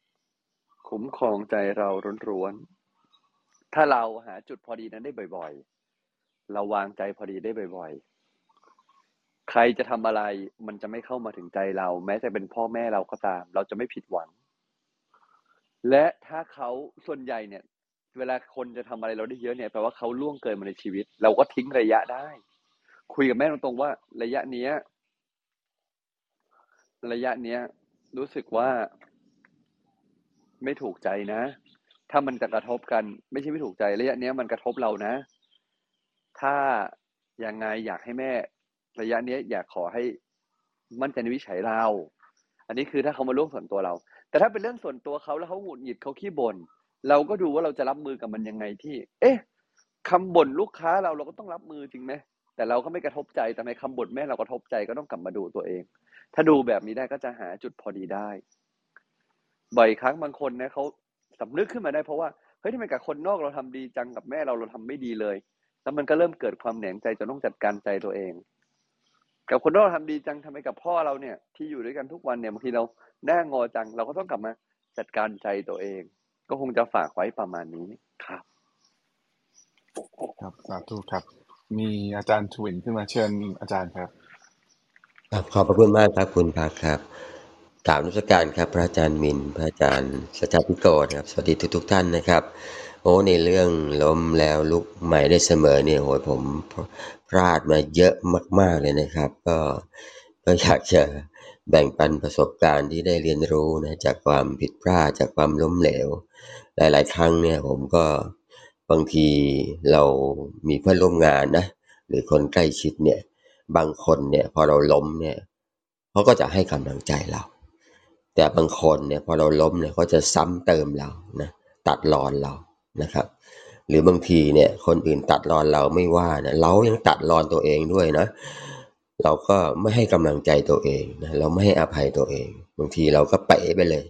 ๆคุ้มครองใจเราล้วนๆถ้าเราหาจุดพอดีนั้นได้บ่อย ๆ เราวางใจพอดีได้บ่อย ๆ ใครจะทำอะไรมันจะไม่เข้ามาถึงใจเรา แม้จะเป็นพ่อแม่เราก็ตาม เราจะไม่ผิดหวัง และถ้าเขาส่วนใหญ่เนี่ย เวลาคนจะทำอะไรเราได้เยอะเนี่ยแปลว่าเขาล่วงเกินมาในชีวิต เราก็ทิ้งระยะได้ คุยกับแม่ตรงๆว่า ระยะเนี้ย ระยะเนี้ย รู้สึกว่า ไม่ถูกใจนะ ถ้ามันจะกระทบกัน ไม่ใช่ไม่ถูกใจ ระยะเนี้ยมันกระทบเรานะ ถ้ายังไงอยากให้แม่ ระยะเนี้ย อยากขอให้มั่นใจในวิสัยเรา อันนี้คือถ้าเขามาล่วงส่วนตัวเรา แต่ถ้าเป็นเรื่องส่วนตัวเขาแล้วเขาหงุดหงิดเขาขี้บ่น เราก็ดูว่าเราจะรับมือกับมันยังไงที่ เอ๊ะคำบ่นลูกค้าเราเราก็ต้องรับมือจริงไหมแต่เราก็ไม่กระทบใจแต่ในคำบ่นแม่เรากระทบใจก็ต้องกลับมาดูตัวเอง ถ้าดูแบบนี้ได้ก็จะหาจุดพอดีได้ บ่อยครั้งบางคนนะเขาสำนึกขึ้นมาได้เพราะว่าเฮ้ยทำไมกับคนนอกเราทำดีจังกับแม่เราเราทำไม่ดีเลย แล้วมันก็เริ่มเกิดความแหนงใจจนต้องจัดการใจตัวเอง กับคนนอกเราทำดีจังทำไมกับพ่อเราเนี่ยที่อยู่ด้วยกันทุกวันเนี่ยบางทีเราหน้างอจังเราก็ต้องกลับมาจัดการใจตัวเอง ก็คงจะฝากไว้ประมาณนี้ครับ ครับสาธุครับ มีอาจารย์ทวินขึ้นมาเชิญอาจารย์ครับ ครับขอบพระคุณมากครับคุณภาคครับกราบนมัสการครับ พระอาจารย์มินพระอาจารย์สัจจพิโกนะครับ สวัสดีทุกทุกๆท่านนะครับโอ้ในเรื่องล้มแล้วลุกใหม่ได้เสมอเนี่ยโหยผมพลาดมาเยอะมาก ๆเลยนะครับ ก็ก็อยากจะ แบ่งปันประสบการณ์ที่ได้เรียนรู้นะจากความผิดพลาดจากความล้มเหลว หลาย ๆ ครั้งเนี่ยผมก็บางทีเรามีเพื่อนร่วมงานนะหรือคนใกล้ชิดเนี่ยบางคนเนี่ยพอเราล้มเนี่ยเขาก็จะให้กำลังใจเรา แต่บางคนเนี่ยพอเราล้มเนี่ยเขาจะซ้ำเติมเรานะตัดรอนเรานะครับ หรือบางทีเนี่ยคนอื่นตัดรอนเราไม่ว่านะเรายังตัดรอนตัวเองด้วยนะ เราก็ไม่ให้กำลังใจตัวเองนะเราไม่ให้อภัยตัวเอง บางทีเราก็เป๋ไปเลย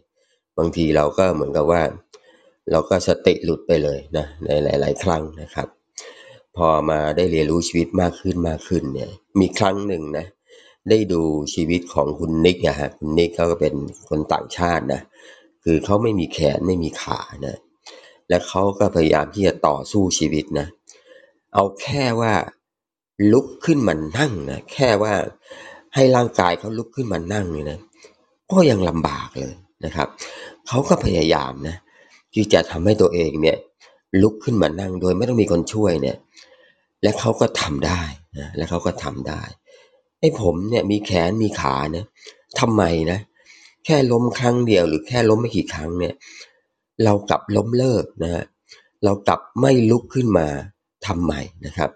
บางทีเราก็เหมือนกับว่า เราก็สติหลุดไปเลยนะในหลาย ๆ ครั้งนะครับ พอมาได้เรียนรู้ชีวิตมากขึ้นมากขึ้นเนี่ยมีครั้งหนึ่งนะได้ดูชีวิตของคุณนิกอะฮะคุณนิกเขาก็เป็นคนต่างชาตินะคือเขาไม่มีแขนไม่มีขานะและเขาก็พยายามที่จะต่อสู้ชีวิตนะ เอาแค่ว่า ลุกขึ้นมานั่งนะแค่ว่าให้ร่างกายเขาลุกขึ้นมานั่งเนี่ยนะก็ยังลำบากเลยนะครับเขาก็พยายามนะที่จะทำให้ตัวเองเนี่ยลุกขึ้นมานั่งโดยไม่ต้องมีคนช่วยเนี่ยและเขาก็ทำได้นะและเขาก็ทำได้ไอ้ผมเนี่ยมีแขนมีขานะทำไมนะแค่ล้มครั้งเดียวหรือแค่ล้มไม่กี่ครั้งเนี่ยเรากลับล้มเลิกนะฮะเรากลับไม่ลุกขึ้นมาทำใหม่นะครับ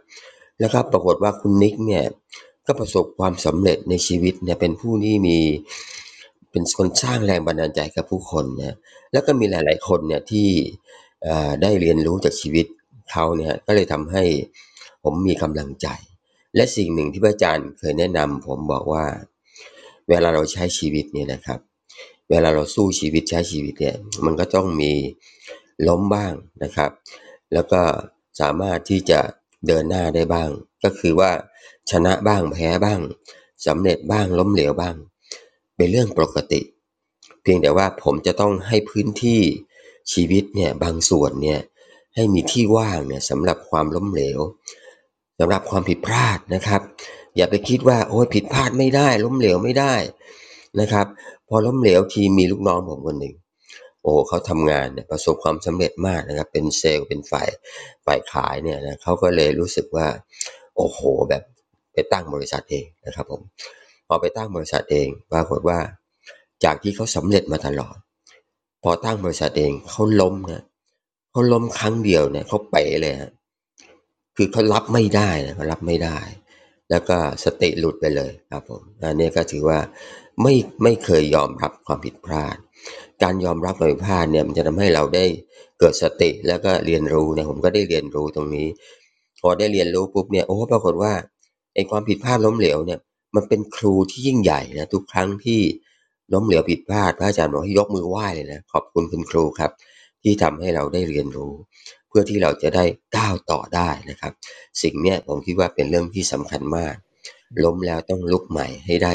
แล้วก็ปรากฏว่าคุณนิกเนี่ยก็ประสบความสำเร็จในชีวิตเนี่ยเป็นผู้ที่มีเป็นคนสร้างแรงบันดาลใจกับผู้คนนะแล้วก็มีหลาย ๆ คนเนี่ยที่ได้เรียนรู้จากชีวิตเขาเนี่ยก็เลยทำให้ผมมีกำลังใจ และสิ่งหนึ่งที่พระอาจารย์เคยแนะนำผมบอกว่า เวลาเราใช้ชีวิตเนี่ยนะครับ เวลาเราสู้ชีวิตใช้ชีวิตเนี่ยมันก็ต้องมีล้มบ้างนะครับ แล้วก็สามารถที่จะ เดินหน้าได้บ้าง ก็คือว่าชนะบ้างแพ้บ้างสำเร็จบ้างล้มเหลวบ้าง เป็นเรื่องปกติ เพียงแต่ว่าผมจะต้องให้พื้นที่ชีวิตเนี่ยบางส่วนเนี่ยให้มีที่ว่างเนี่ยสำหรับความล้มเหลวสำหรับความผิดพลาดนะครับ อย่าไปคิดว่าโอ้ยผิดพลาดไม่ได้ ล้มเหลวไม่ได้นะครับ พอล้มเหลวทีมีลูกน้องผมคนหนึ่ง โอ้เขาทำงานเนี่ยประสบความสำเร็จมากนะครับ เป็นเซลล์เป็นฝ่ายฝ่ายขายเนี่ยนะเขาก็เลยรู้สึกว่า โอ้โหแบบไปตั้งบริษัทเองนะครับผมพอไปตั้งบริษัทเอง ปรากฏว่า จากที่เขาสำเร็จมาตลอด พอตั้งบริษัทเองเขาล้มนะเขาล้มครั้งเดียวเนี่ยเขาเป๋เลยฮะคือเขารับไม่ได้นะเขารับไม่ได้ แล้วก็สติหลุดไปเลยครับผมอันนี้ก็ถือว่าไม่ไม่เคยยอมรับความผิดพลาด การยอมรับความผิดพลาดเนี่ยมันจะทำให้เราได้เกิดสติแล้วก็เรียนรู้นี่ยผมก็ได้เรียนรู้ตรงนี้ พอได้เรียนรู้ปุ๊บเนี่ยโอ้ปรากฏว่าไอ้ความผิดพลาดล้มเหลวเนี่ยมันเป็นครูที่ยิ่งใหญ่นะทุกครั้งที่ล้มเหลวผิดพลาดพระอาจารย์บอกให้ยกมือไหว้เลยนะขอบคุณคุณครูครับ ที่ทำให้เราได้เรียนรู้ เพื่อที่เราจะได้ก้าวต่อได้นะครับ สิ่งเนี้ยผมคิดว่าเป็นเรื่องที่สำคัญมาก ล้มแล้วต้องลุกใหม่ให้ได้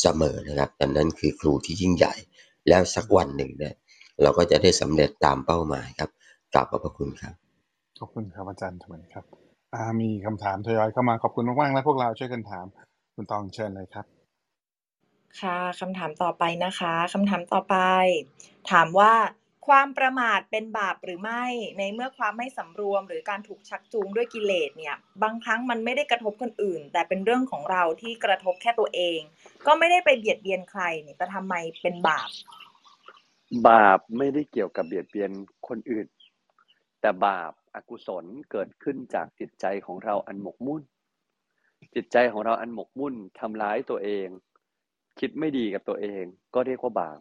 เสมอนะครับดังนั้นคือครูที่ยิ่งใหญ่ แล้วสักวันหนึ่งเนี่ยเราก็จะได้สำเร็จตามเป้าหมายครับกราบขอบพระคุณครับ ขอบคุณครับอาจารย์ทำไมครับอ่ามีคำถามทยอยเข้ามาขอบคุณมากๆแล้วพวกเราช่วยกันถามคุณตองเชิญเลยครับ ค่ะคำถามต่อไปนะคะคำถามต่อไป ถามว่า ความประมาทเป็นบาปหรือไม่ในเมื่อความไม่สำรวม หรือการถูกชักจูงด้วยกิเลสเนี่ย บางครั้งมันไม่ได้กระทบคนอื่น แต่เป็นเรื่องของเราที่กระทบแค่ตัวเอง ก็ไม่ได้ไปเบียดเบียนใครเนี่ยแต่ทำไมเป็นบาป บาปไม่ได้เกี่ยวกับเบียดเบียนคนอื่น แต่บาปอกุศลเกิดขึ้นจากจิตใจของเราอันหมกมุ่น จิตใจของเราอันหมกมุ่นทำร้ายตัวเอง คิดไม่ดีกับตัวเอง ก็เรียกว่าบาป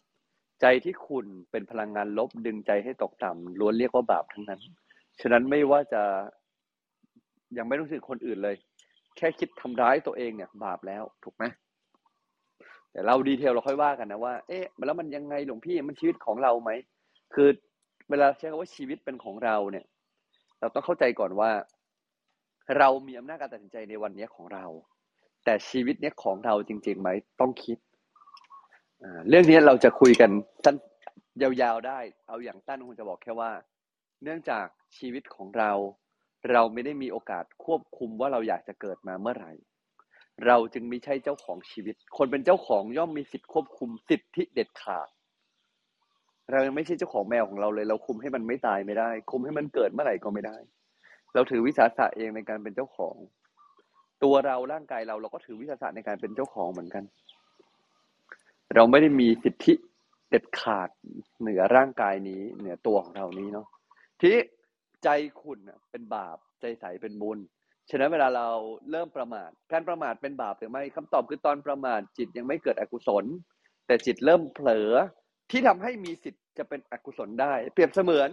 ใจที่คุณเป็นพลังงานลบดึงใจให้ตกต่ำล้วนเรียกว่าบาปทั้งนั้น ฉะนั้นไม่ว่าจะยังไม่ต้องถึงคนอื่นเลย แค่คิดทำร้ายตัวเองเนี่ย บาปแล้วถูกไหมแต่เราดีเทลเราค่อยว่ากันนะว่า เอ๊ะแล้วมันยังไงหลวงพี่มันชีวิตของเราไหม คือเวลาใช้คำว่าชีวิตเป็นของเราเนี่ย เราต้องเข้าใจก่อนว่า เรามีอำนาจการตัดสินใจในวันนี้ของเรา แต่ชีวิตเนี้ยของเราจริงๆไหมต้องคิด เรื่องนี้เราจะคุยกันสั้นยาวๆได้ เอาอย่างตั้นคงจะบอกแค่ว่า เนื่องจากชีวิตของเรา เราไม่ได้มีโอกาสควบคุมว่าเราอยากจะเกิดมาเมื่อไหร่ เราจึงไม่ใช่เจ้าของชีวิต คนเป็นเจ้าของย่อมมีสิทธิควบคุมสิทธิเด็ดขาด เรายังไม่ใช่เจ้าของแมวของเราเลย เราคุมให้มันไม่ตายไม่ได้ คุมให้มันเกิดเมื่อไหร่ก็ไม่ได้ เราถือวิสาสะเองในการเป็นเจ้าของ ตัวเราร่างกายเราเราก็ถือวิสาสะในการเป็นเจ้าของเหมือนกัน เราไม่ได้มีสิทธิเด็ดขาดเหนือร่างกายนี้ เหนือตัวของเรานี้เนาะทีนี้ใจขุ่นเป็นบาปใจใสเป็นบุญฉะนั้นเวลาเราเริ่มประมาท การประมาทเป็นบาปหรือไม่คำตอบคือตอนประมาทจิตยังไม่เกิดอกุศล แต่จิตเริ่มเผลอที่ทำให้มีสิทธิ์จะเป็นอกุศลได้ เปรียบเสมือน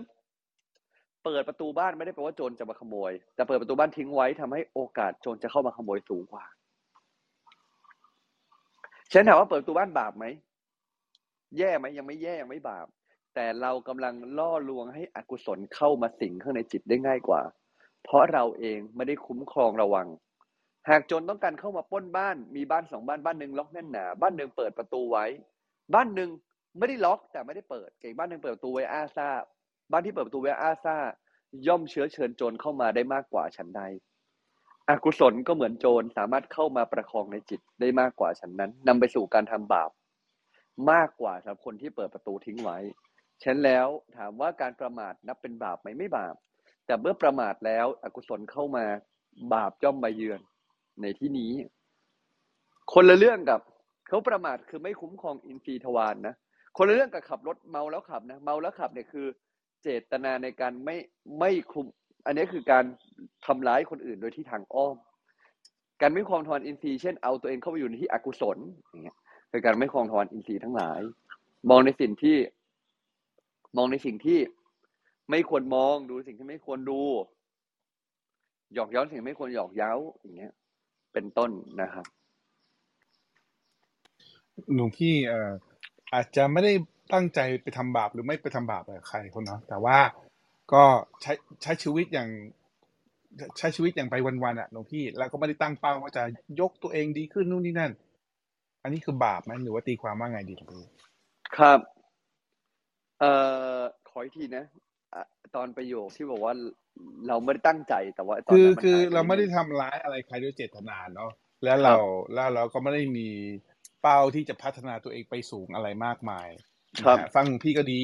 เปิดประตูบ้านไม่ได้แปลว่าโจรจะมาขโมย แต่เปิดประตูบ้านทิ้งไว้ทำให้โอกาสโจรจะเข้ามาขโมยสูงกว่า ฉันถามว่าเปิดประตูบ้านบาปไหม แย่ไหมยังไม่แย่ยังไม่บาป แต่เรากำลังล่อลวงให้อกุศลเข้ามาสิงข้างในจิตได้ง่ายกว่า เพราะเราเองไม่ได้คุ้มครองระวัง หากโจรต้องการเข้ามาป้นบ้านมีบ้านสองบ้านบ้านหนึ่งล็อกแน่นหนาบ้านหนึ่งเปิดประตูไว้ บ้านหนึ่งไม่ได้ล็อกแต่ไม่ได้เปิดเก่งบ้านหนึ่งเปิดประตูไว้อาซาบ้านที่เปิดประตูไว้อาซาย่อมเชื้อเชิญโจรเข้ามาได้มากกว่าฉันใด อกุศลก็เหมือนโจรสามารถเข้ามาประคองในจิตได้มากกว่าฉันนั้นนำไปสู่การทำบาป มากกว่าสำหรับคนที่เปิดประตูทิ้งไว้ฉันแล้วถามว่าการประมาทนับเป็นบาปไหมไม่บาป แต่เมื่อประมาทแล้วอกุศลเข้ามาบาปย่อมมาเยือนในที่นี้ คนละเรื่องกับเขาประมาทคือไม่คุ้มครองอินทรีย์ทวารนะคนละเรื่องกับขับรถเมาแล้วขับนะเมาแล้วขับเนี่ยคือ เจตนาในการไม่ไม่คุม อันนี้คือการทำร้ายคนอื่นโดยที่ทางอ้อม การไม่ครองทวารอินทรีย์เช่นเอาตัวเองเข้าไปอยู่ในที่อกุศลอย่างเงี้ยคือการไม่ครองทวารอินทรีย์ทั้งหลาย มองในสิ่งที่ มองในสิ่งที่ไม่ควรมองดูสิ่งที่ไม่ควรดู หยอกย้าสิ่งไม่ควรหยอกเย้าอย่างเงี้ย เป็นต้นนะครับหลวงพี่เอ่ออาจจะไม่ได้ตั้งใจไปทำบาปหรือไม่ไปทำบาปกับใครคนเนาะแต่ว่า ก็ใช้ใช้ชีวิตอย่าง ใช้ชีวิตอย่างไปวันๆอะหลวงพี่แล้วก็ไม่ได้ตั้งเป้าว่าจะยกตัวเองดีขึ้นนู่นนี่นั่น อันนี้คือบาปไหมหรือว่าตีความว่าไงดีหลวงพี่ครับ เอ่อขออีกทีนะอะตอนประโยคที่บอกว่าเราไม่ได้ตั้งใจแต่ว่าตอนคือนั้นมันคือหายปเราไม่ได้นิดทำร้ายอะไรใครด้วยเจตนาเนาะแล้วเราแล้วเราก็ไม่ได้มีเป้าที่จะพัฒนาตัวเองไปสูงอะไรมากมายครับนะฮะฟังหลวงพี่ก็ดี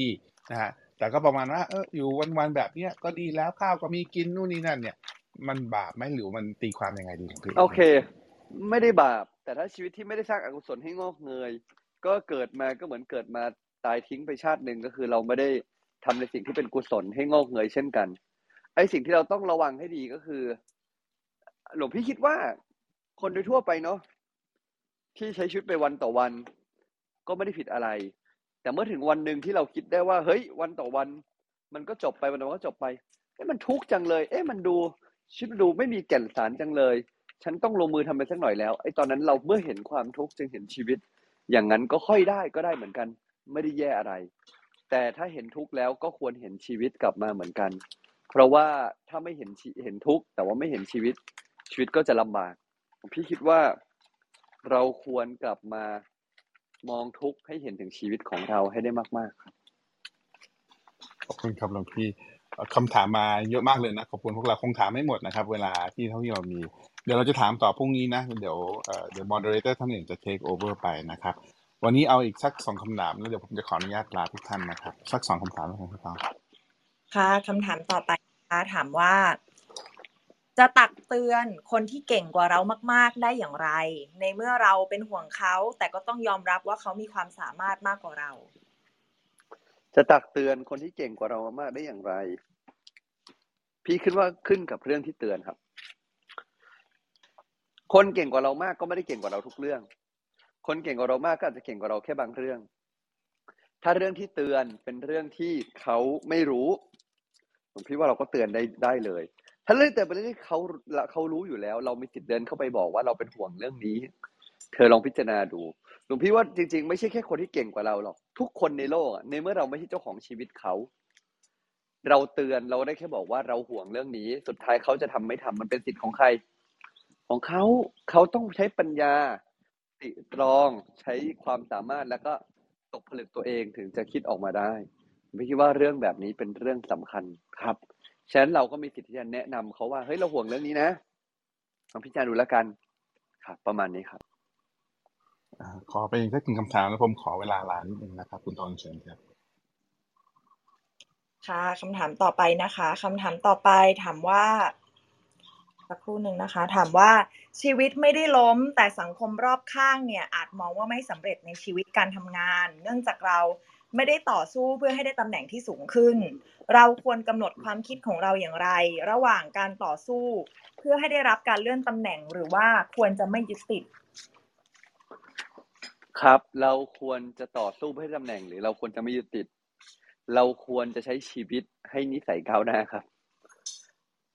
นะฮะ แต่ก็ประมาณว่าเอออยู่วันๆแบบเนี้ยก็ดีแล้วข้าวก็มีกินนู่นนี่นั่นเนี่ย มันบาปไหมหรือมันตีความยังไงดีหลวงพี่โอเค ไม่ได้บาป แต่ถ้าชีวิตที่ไม่ได้สร้างอกุศลให้งอกเงย ก็เกิดมาก็เหมือนเกิดมาตายทิ้งไปชาติหนึ่งก็คือเราไม่ได้ทำในสิ่งที่เป็นกุศลให้งอกเงยเช่นกันไอ้สิ่งที่เราต้องระวังให้ดีก็คือ หลวงพี่คิดว่าคนโดยทั่วไปเนาะที่ใช้ชีวิตไปวันต่อวัน ก็ไม่ได้ผิดอะไร แต่เมื่อถึงวันหนึ่งที่เราคิดได้ว่า เฮ้ย วันต่อวัน มันก็จบไปวันต่อวันก็จบไปเอ๊ะมันทุกข์จังเลย เอ๊ะมันดูชีวิตดูไม่มีแก่นสารจังเลย ฉันต้องลงมือทำไปสักหน่อยแล้วไอ้ตอนนั้นเราเมื่อเห็นความทุกข์จึงเห็นชีวิต อย่างนั้นก็ค่อยได้ก็ได้เหมือนกัน ไม่ได้แย่อะไร แต่ถ้าเห็นทุกข์แล้วก็ควรเห็นชีวิตกลับมาเหมือนกัน เพราะว่าถ้าไม่เห็นเห็นทุกข์แต่ว่าไม่เห็นชีวิตชีวิตก็จะลำบาก พี่คิดว่าเราควรกลับมา มองทุกข์ให้เห็นถึงชีวิตของเราให้ได้มากๆครับขอบคุณครับหลวงพี่เอ่อคำถามมาเยอะมากเลยนะขอบคุณพวกเราคงถามไม่หมดนะครับ เวลาที่เท่าที่เรามี เดี๋ยวเราจะถามต่อพรุ่งนี้นะ เดี๋ยวเอ่อเดี๋ยว moderator ท่านอื่นจะ take over ไปนะครับ วันนี้เอาอีกสักสองคำถามแล้วเดี๋ยวผมจะขออนุญาตลาทุกท่านนะครับ สักสองคำถามแล้วกันครับค่ะคำถามต่อไปนะคะถามว่า จะตักเตือนคนที่เก่งกว่าเรามาก ๆ ได้อย่างไร ในเมื่อเราเป็นห่วงเขา แต่ก็ต้องยอมรับว่าเขามีความสามารถมากกว่าเรา จะตักเตือนคนที่เก่งกว่าเรามากได้อย่างไร พี่คิดว่าขึ้นกับเรื่องที่เตือนครับ คนเก่งกว่าเรามากก็ไม่ได้เก่งกว่าเราทุกเรื่อง คนเก่งกว่าเรามากก็อาจจะเก่งกว่าเราแค่บางเรื่อง ถ้าเรื่องที่เตือนเป็นเรื่องที่เขาไม่รู้ผมคิดว่าเราก็เตือนได้ได้เลย ถ้าเรื่องเตือนเป็นเรื่องที่เขาเขารู้อยู่แล้ว เรามีสิทธิ์เดินเข้าไปบอกว่าเราเป็นห่วงเรื่องนี้ เธอลองพิจารณาดูหลวงพี่ว่าจริง ๆ ไม่ใช่แค่คนที่เก่งกว่าเราหรอกทุกคนในโลกในเมื่อเราไม่ใช่เจ้าของชีวิตเขาเราเตือนเราได้แค่บอกว่าเราห่วงเรื่องนี้ สุดท้ายเขาจะทำไม่ทำมันเป็นสิทธิ์ของใคร ของเขาเขาต้องใช้ปัญญาติตรองใช้ความสามารถแล้วก็ตกผลึกตัวเองถึงจะคิดออกมาได้ไม่คิดว่าเรื่องแบบนี้เป็นเรื่องสำคัญครับ ฉะนั้นเราก็มีสิทธิ์ที่จะแนะนำเขาว่าเฮ้ยเราห่วงเรื่องนี้นะลองพิจารณาดูแล้วกันครับ ประมาณนี้ครับอ่าขอไปอีกสักหนึ่งคำถามแล้วผมขอเวลาลานิดนึงนะครับ คุณตอนเชิญครับ ค่ะคำถามต่อไปนะคะคำถามต่อไปถามว่าสักครู่หนึ่งนะคะ ถามว่าชีวิตไม่ได้ล้ม แต่สังคมรอบข้างเนี่ย อาจมองว่าไม่สำเร็จในชีวิตการทำงาน เนื่องจากเรา ไม่ได้ต่อสู้เพื่อให้ได้ตำแหน่งที่สูงขึ้น เราควรกำหนดความคิดของเราอย่างไร ระหว่างการต่อสู้ เพื่อให้ได้รับการเลื่อนตำแหน่งหรือว่าควรจะไม่ยึดติด ครับ เราควรจะต่อสู้เพื่อตำแหน่ง หรือเราควรจะไม่ยึดติด เราควรจะใช้ชีวิตให้นิสัยก้าวหน้าครับ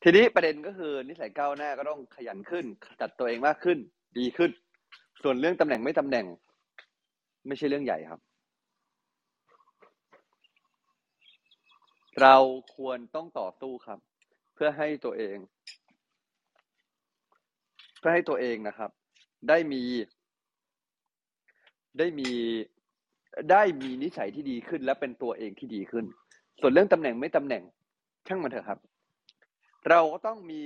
ทีนี้ประเด็นก็คือนิสัยก้าวหน้าก็ต้องขยันขึ้นจัดตัวเองมากขึ้น ดีขึ้น ส่วนเรื่องตำแหน่งไม่ตำแหน่ง ไม่ใช่เรื่องใหญ่ครับ เราควรต้องต่อสู้ครับ เพื่อให้ตัวเอง เพื่อให้ตัวเองนะครับ ได้มี ได้มีได้มีนิสัยที่ดีขึ้น และเป็นตัวเองที่ดีขึ้น ส่วนเรื่องตำแหน่งไม่ตำแหน่ง ช่างมันเถอะครับ เราก็ต้องมี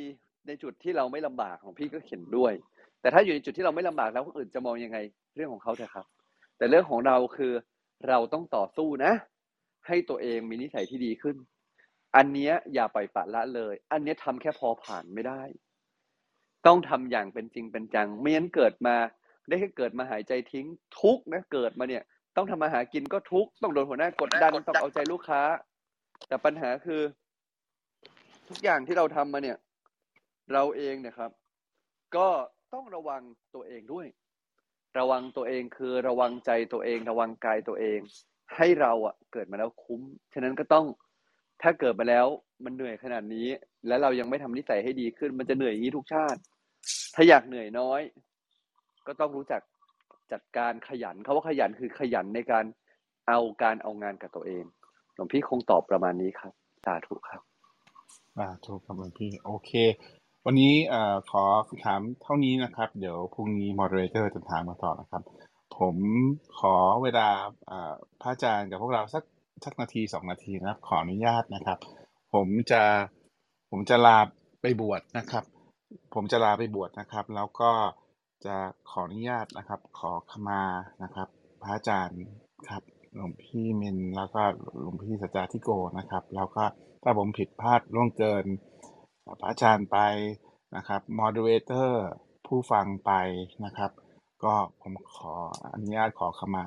ในจุดที่เราไม่ลำบากของพี่ก็เห็นด้วย แต่ถ้าอยู่ในจุดที่เราไม่ลำบากแล้วคนอื่นจะมองยังไง เรื่องของเขาเถอะครับ แต่เรื่องของเราคือเราต้องต่อสู้นะ ให้ตัวเองมีนิสัยที่ดีขึ้น อันเนี้ยอย่าปล่อยปละละเลย อันเนี้ยทำแค่พอผ่านไม่ได้ ต้องทำอย่างเป็นจริงเป็นจัง ไม่งั้นเกิดมา ได้แค่เกิดมาหายใจทิ้งทุกนะเกิดมาเนี่ย ต้องทำมาหากินก็ทุกต้องโดนหัวหน้ากดดันต้องเอาใจลูกค้า แต่ปัญหาคือ ทุกอย่างที่เราทำมาเนี่ย เราเองเนี่ยครับ ก็ต้องระวังตัวเองด้วย ระวังตัวเองคือระวังใจตัวเอง ระวังกายตัวเอง ให้เราอะเกิดมาแล้วคุ้ม ฉะนั้นก็ต้องถ้าเกิดมาแล้วมันเหนื่อยขนาดนี้ แล้วเรายังไม่ทำนิสัยให้ดีขึ้น มันจะเหนื่อยอย่างนี้ทุกชาติ ถ้าอยากเหนื่อยน้อย ก็ต้องรู้จักจัดการขยันเขาว่าขยันคือขยันในการเอาการเอางานกับตัวเองหลวงพี่คงตอบประมาณนี้ครับสาธุครับอ่าถูกครับหลวงพี่โอเค วันนี้เอ่อขอถามเท่านี้นะครับ เดี๋ยวพรุ่งนี้ moderator จะถามมาต่อนะครับ ผมขอเวลาพระอาจารย์กับพวกเราสักสักนาทีสองนาทีนะครับ ขออนุญาตนะครับ ผมจะผมจะลาไปบวชนะครับ ผมจะลาไปบวชนะครับ แล้วก็จะขออนุญาตนะครับ ขอขมานะครับ พระอาจารย์ครับหลวงพี่เมนแล้วก็หลวงพี่สัจจาธิโกนะครับ แล้วก็ถ้าผมผิดพลาดล่วงเกิน พระอาจารย์ไปนะครับ moderator ผู้ฟังไปนะครับ ก็ผมขออนุญาตขอขมา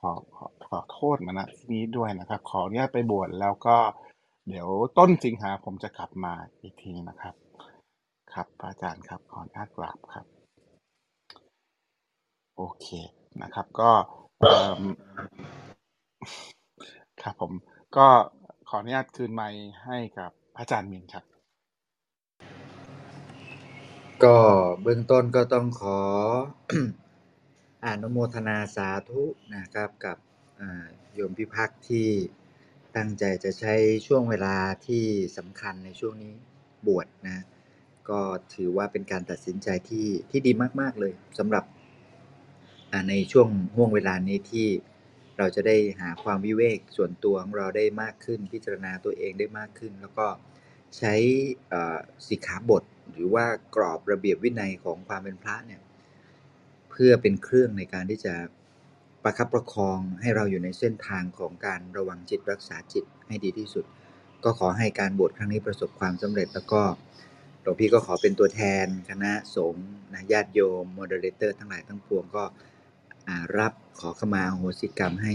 ขอขอขอโทษมาณที่นี้ด้วยนะครับ ขออนุญาตไปบวชแล้วก็เดี๋ยวต้นสิงหาผมจะกลับมาอีกทีนะครับ ครับพระอาจารย์ครับขออนุญาตกราบครับ โอเคนะครับ ก็เอิ่มครับผมก็ขออนุญาตคืนไมค์ให้กับพระอาจารย์มินครับ ก็เบื้องต้นก็ต้องขอ อนุโมทนาสาธุนะครับกับโยมพิพักษ์ที่ตั้งใจจะใช้ช่วงเวลาที่สำคัญในช่วงนี้บวชนะก็ถือว่าเป็นการตัดสินใจที่ที่ดีมาก ๆ เลยสำหรับในช่วงห่วงเวลานี้ที่เราจะได้หาความวิเวกส่วนตัวของเราได้มากขึ้น พิจารณาตัวเองได้มากขึ้น แล้วก็ใช้สิกขาบท หรือว่ากรอบระเบียบวินัยของความเป็นพระเนี่ย เพื่อเป็นเครื่องในการที่จะประคับประคองให้เราอยู่ในเส้นทางของการระวังจิตรักษาจิตให้ดีที่สุด ก็ขอให้การบวชครั้งนี้ประสบความสำเร็จแล้วก็หลวงพี่ก็ขอเป็นตัวแทนคณะสงฆ์นะญาติโยมโมเดเลเตอร์ทั้งหลายทั้งปวงก็รับขอขมาโหสิกรรมให้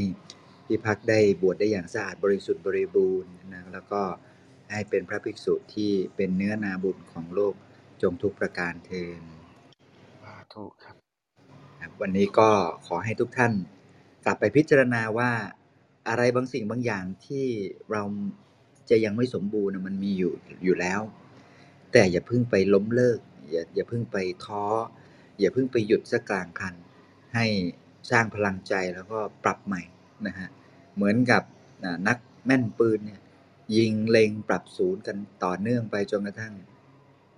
พี่พักได้บวชได้อย่างสะอาดบริสุทธิ์บริบูรณ์นะแล้วก็ให้เป็นพระภิกษุที่เป็นเนื้อนาบุญของโลกจงทุกประการเทินสาธุครับ ครับ วันนี้ก็ขอให้ทุกท่านกลับไปพิจารณาว่าอะไรบางสิ่งบางอย่างที่เราจะยังไม่สมบูรณ์มันมีอยู่อยู่แล้ว แต่อย่าเพิ่งไปล้มเลิก อย่าอย่าเพิ่งไปท้อ อย่าเพิ่งไปหยุดสักกลางคัน ให้สร้างพลังใจแล้วก็ปรับใหม่นะฮะเหมือนกับนักแม่นปืนเนี่ยยิงเล็งปรับศูนย์กันต่อเนื่องไปจนกระทั่ง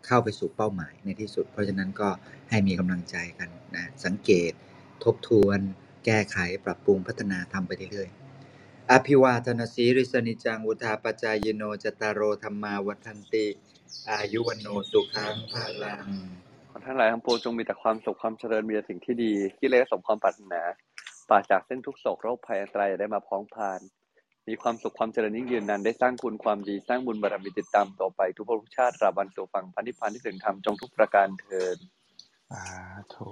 เข้าไปสู่เป้าหมายในที่สุด เพราะฉะนั้นก็ ให้มีกำลังใจกันนะสังเกต ทบทวน แก้ไขปรับปรุงพัฒนาทำไปเรื่อยๆอภิวาทนาสีริสนิจังวุธาปจายโนจตารโรธรรมาวัฒนติ อายุวันโนสุขังภาลังขอทั้งหลายทั้งปวงจงมีแต่ความสุขความเจริญมีแต่สิ่งที่ดีกิเลสสมความปรารถนาปราศจากเส้นทุกโศกโรคภัยอันตรายได้มาพ้องพาน มีความสุขความเจริญยิ่งยืนนานได้สร้างคุณความดีสร้างบุญบารมีติดตามต่อไปทุกภพทุกชาติราบันสู่ฝั่งพันธิพานที่ถึงธรรมจงทุกประการเทิน สาธุ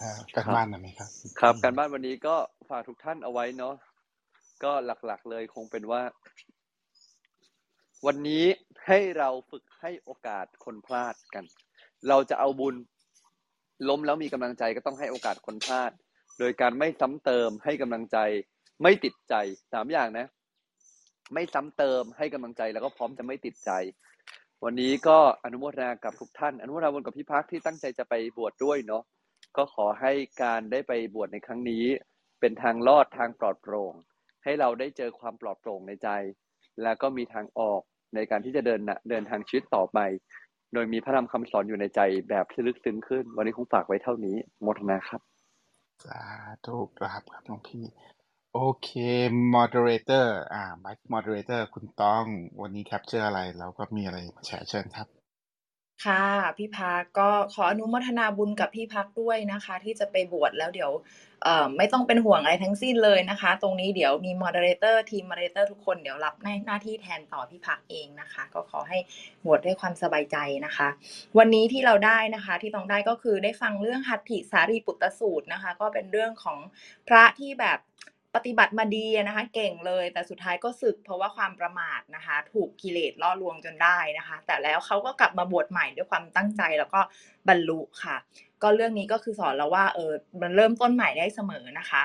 อ่าการบ้านหนะไหมครับ ครับ การบ้านวันนี้ก็ฝากทุกท่านเอาไว้เนาะก็หลักๆเลยคงเป็นว่า วันนี้ให้เราฝึกให้โอกาสคนพลาดกัน เราจะเอาบุญล้มแล้วมีกำลังใจก็ต้องให้โอกาสคนพลาด โดยการไม่ซ้ำเติมให้กำลังใจ ไม่ติดใจสามอย่างนะ ไม่ซ้ำเติมให้กำลังใจแล้วก็พร้อมจะไม่ติดใจ วันนี้ก็อนุโมทนากับทุกท่าน อนุโมทนาบุญกับพี่พักที่ตั้งใจจะไปบวชดด้วยเนาะก็ขอให้การได้ไปบวชในครั้งนี้ เป็นทางลอดทางปลอดโปร่ง ให้เราได้เจอความปลอดโปร่งในใจ แล้วก็มีทางออกในการที่จะเดินนะเดินทางชีวิตต่อไป โดยมีพระธรรมคำสอนอยู่ในใจแบบที่ลึกซึ้งขึ้น วันนี้คงฝากไว้เท่านี้โมทนาครับสาธุครับครับน้องพี่ โอเค moderator อ่า mic moderator คุณต้อง วันนี้ capture อะไร แล้วก็มีอะไรมาแชร์เชิญครับ ค่ะ พี่พักก็ขออนุโมทนาบุญกับพี่พักด้วยนะคะ ที่จะไปบวชแล้วเดี๋ยวเอ่อไม่ต้องเป็นห่วงอะไรทั้งสิ้นเลยนะคะ ตรงนี้เดี๋ยวมี moderator ทีม moderator ทุกคนเดี๋ยวรับหน้าหน้าที่แทนต่อพี่พักเองนะคะ ก็ขอให้บวชด้วยความสบายใจนะคะ วันนี้ที่เราได้นะคะที่ต้องได้ก็คือได้ฟังเรื่องหัตถิสารีปุตตสูตรนะคะ ก็เป็นเรื่องของพระที่แบบ ปฏิบัติมาดีนะคะ เก่งเลย แต่สุดท้ายก็สึกเพราะว่าความประมาทนะคะ ถูกกิเลสล่อลวงจนได้นะคะ แต่แล้วเขาก็กลับมาบวชใหม่ด้วยความตั้งใจแล้วก็บรรลุค่ะ ก็เรื่องนี้ก็คือสอนเราว่าเออมันเริ่มต้นใหม่ได้เสมอนะคะ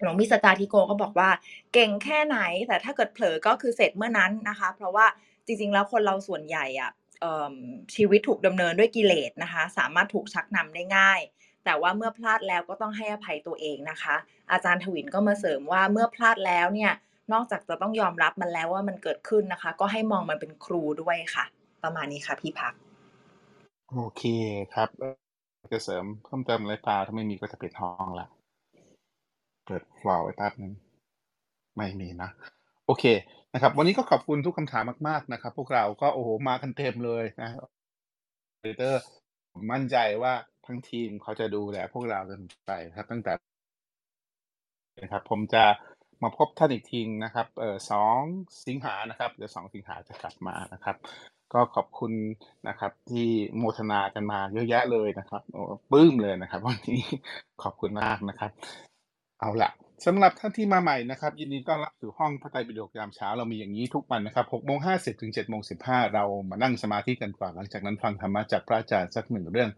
หลวงพี่สตาธิโกก็บอกว่า เก่งแค่ไหน แต่ถ้าเกิดเผลอก็คือเสร็จเมื่อนั้นนะคะ เพราะว่าจริงๆแล้วคนเราส่วนใหญ่อะเอิ่มชีวิตถูกดำเนินด้วยกิเลสนะคะ สามารถถูกชักนำได้ง่าย แต่ว่าเมื่อพลาดแล้วก็ต้องให้อภัยตัวเองนะคะ อาจารย์ทวินก็มาเสริมว่าเมื่อพลาดแล้วเนี่ยนอกจากจะต้องยอมรับมันแล้วว่ามันเกิดขึ้นนะคะ ก็ให้มองมันเป็นครูด้วยค่ะ ประมาณนี้ค่ะพี่พัก โอเคครับ จะเสริมเพิ่มเติมอะไรปล่าถ้าไม่มีก็จะปิดห้องละเปิดฟลอไว้แป๊บนึงไม่มีนะ โอเคนะครับ วันนี้ก็ขอบคุณทุกคำถามมาก ๆนะครับ พวกเราก็โอ้โหมากันเต็มเลยนะเตอร์มมั่นใจว่าทั้งทีมเขาจะดูแลพวกเรากันไปครับตั้งแต่ นะครับ ผมจะมาพบท่านอีกทีนะครับเออสองสิงหานะครับเดี๋ยวสองสิงหาจะกลับมานะครับ ก็ขอบคุณนะครับ ที่โมทนากันมาเยอะแยะเลยนะครับโอ้ปื้มเลยนะครับ วันนี้ขอบคุณมากนะครับ เอาละสำหรับท่านที่มาใหม่นะครับ ยินดีต้อนรับสู่ห้องพระไตรปิฎกยามเช้าเรามีอย่างนี้ทุกวันนะครับ6โมง50ถึง7โมง15เรามานั่งสมาธิกันก่อนหลังจากนั้นฟังธรรมะจากพระอาจารย์สักหนึ่งเรื่อง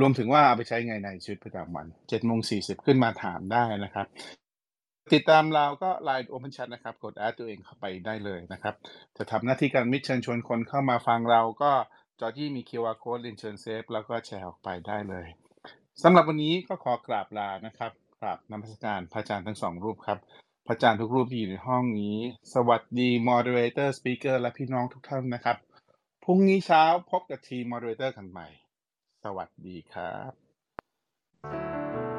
รวมถึงว่าเอาไปใช้ไงในชีวิตประจำวัน7โมง40ขึ้นมาถามได้นะครับ ติดตามเราก็ Line Open Chat นะครับ กดแอดตัวเองเข้าไปได้เลยนะครับ จะทำหน้าที่การมิตรเชิญชวนคนเข้ามาฟังเราก็จอที่มี QR Code เรียนเชิญเซฟแล้วก็แชร์ออกไปได้เลยสำหรับวันนี้ก็ขอกราบลานะครับกราบนมัสการพระอาจารย์ทั้งสองรูปครับ พระอาจารย์ทุกรูปที่อยู่ในห้องนี้ สวัสดี Moderator Speaker และพี่น้องทุกท่านนะครับ พรุ่งนี้เช้าพบกับทีม Moderator กันใหม่ สวัสดีครับ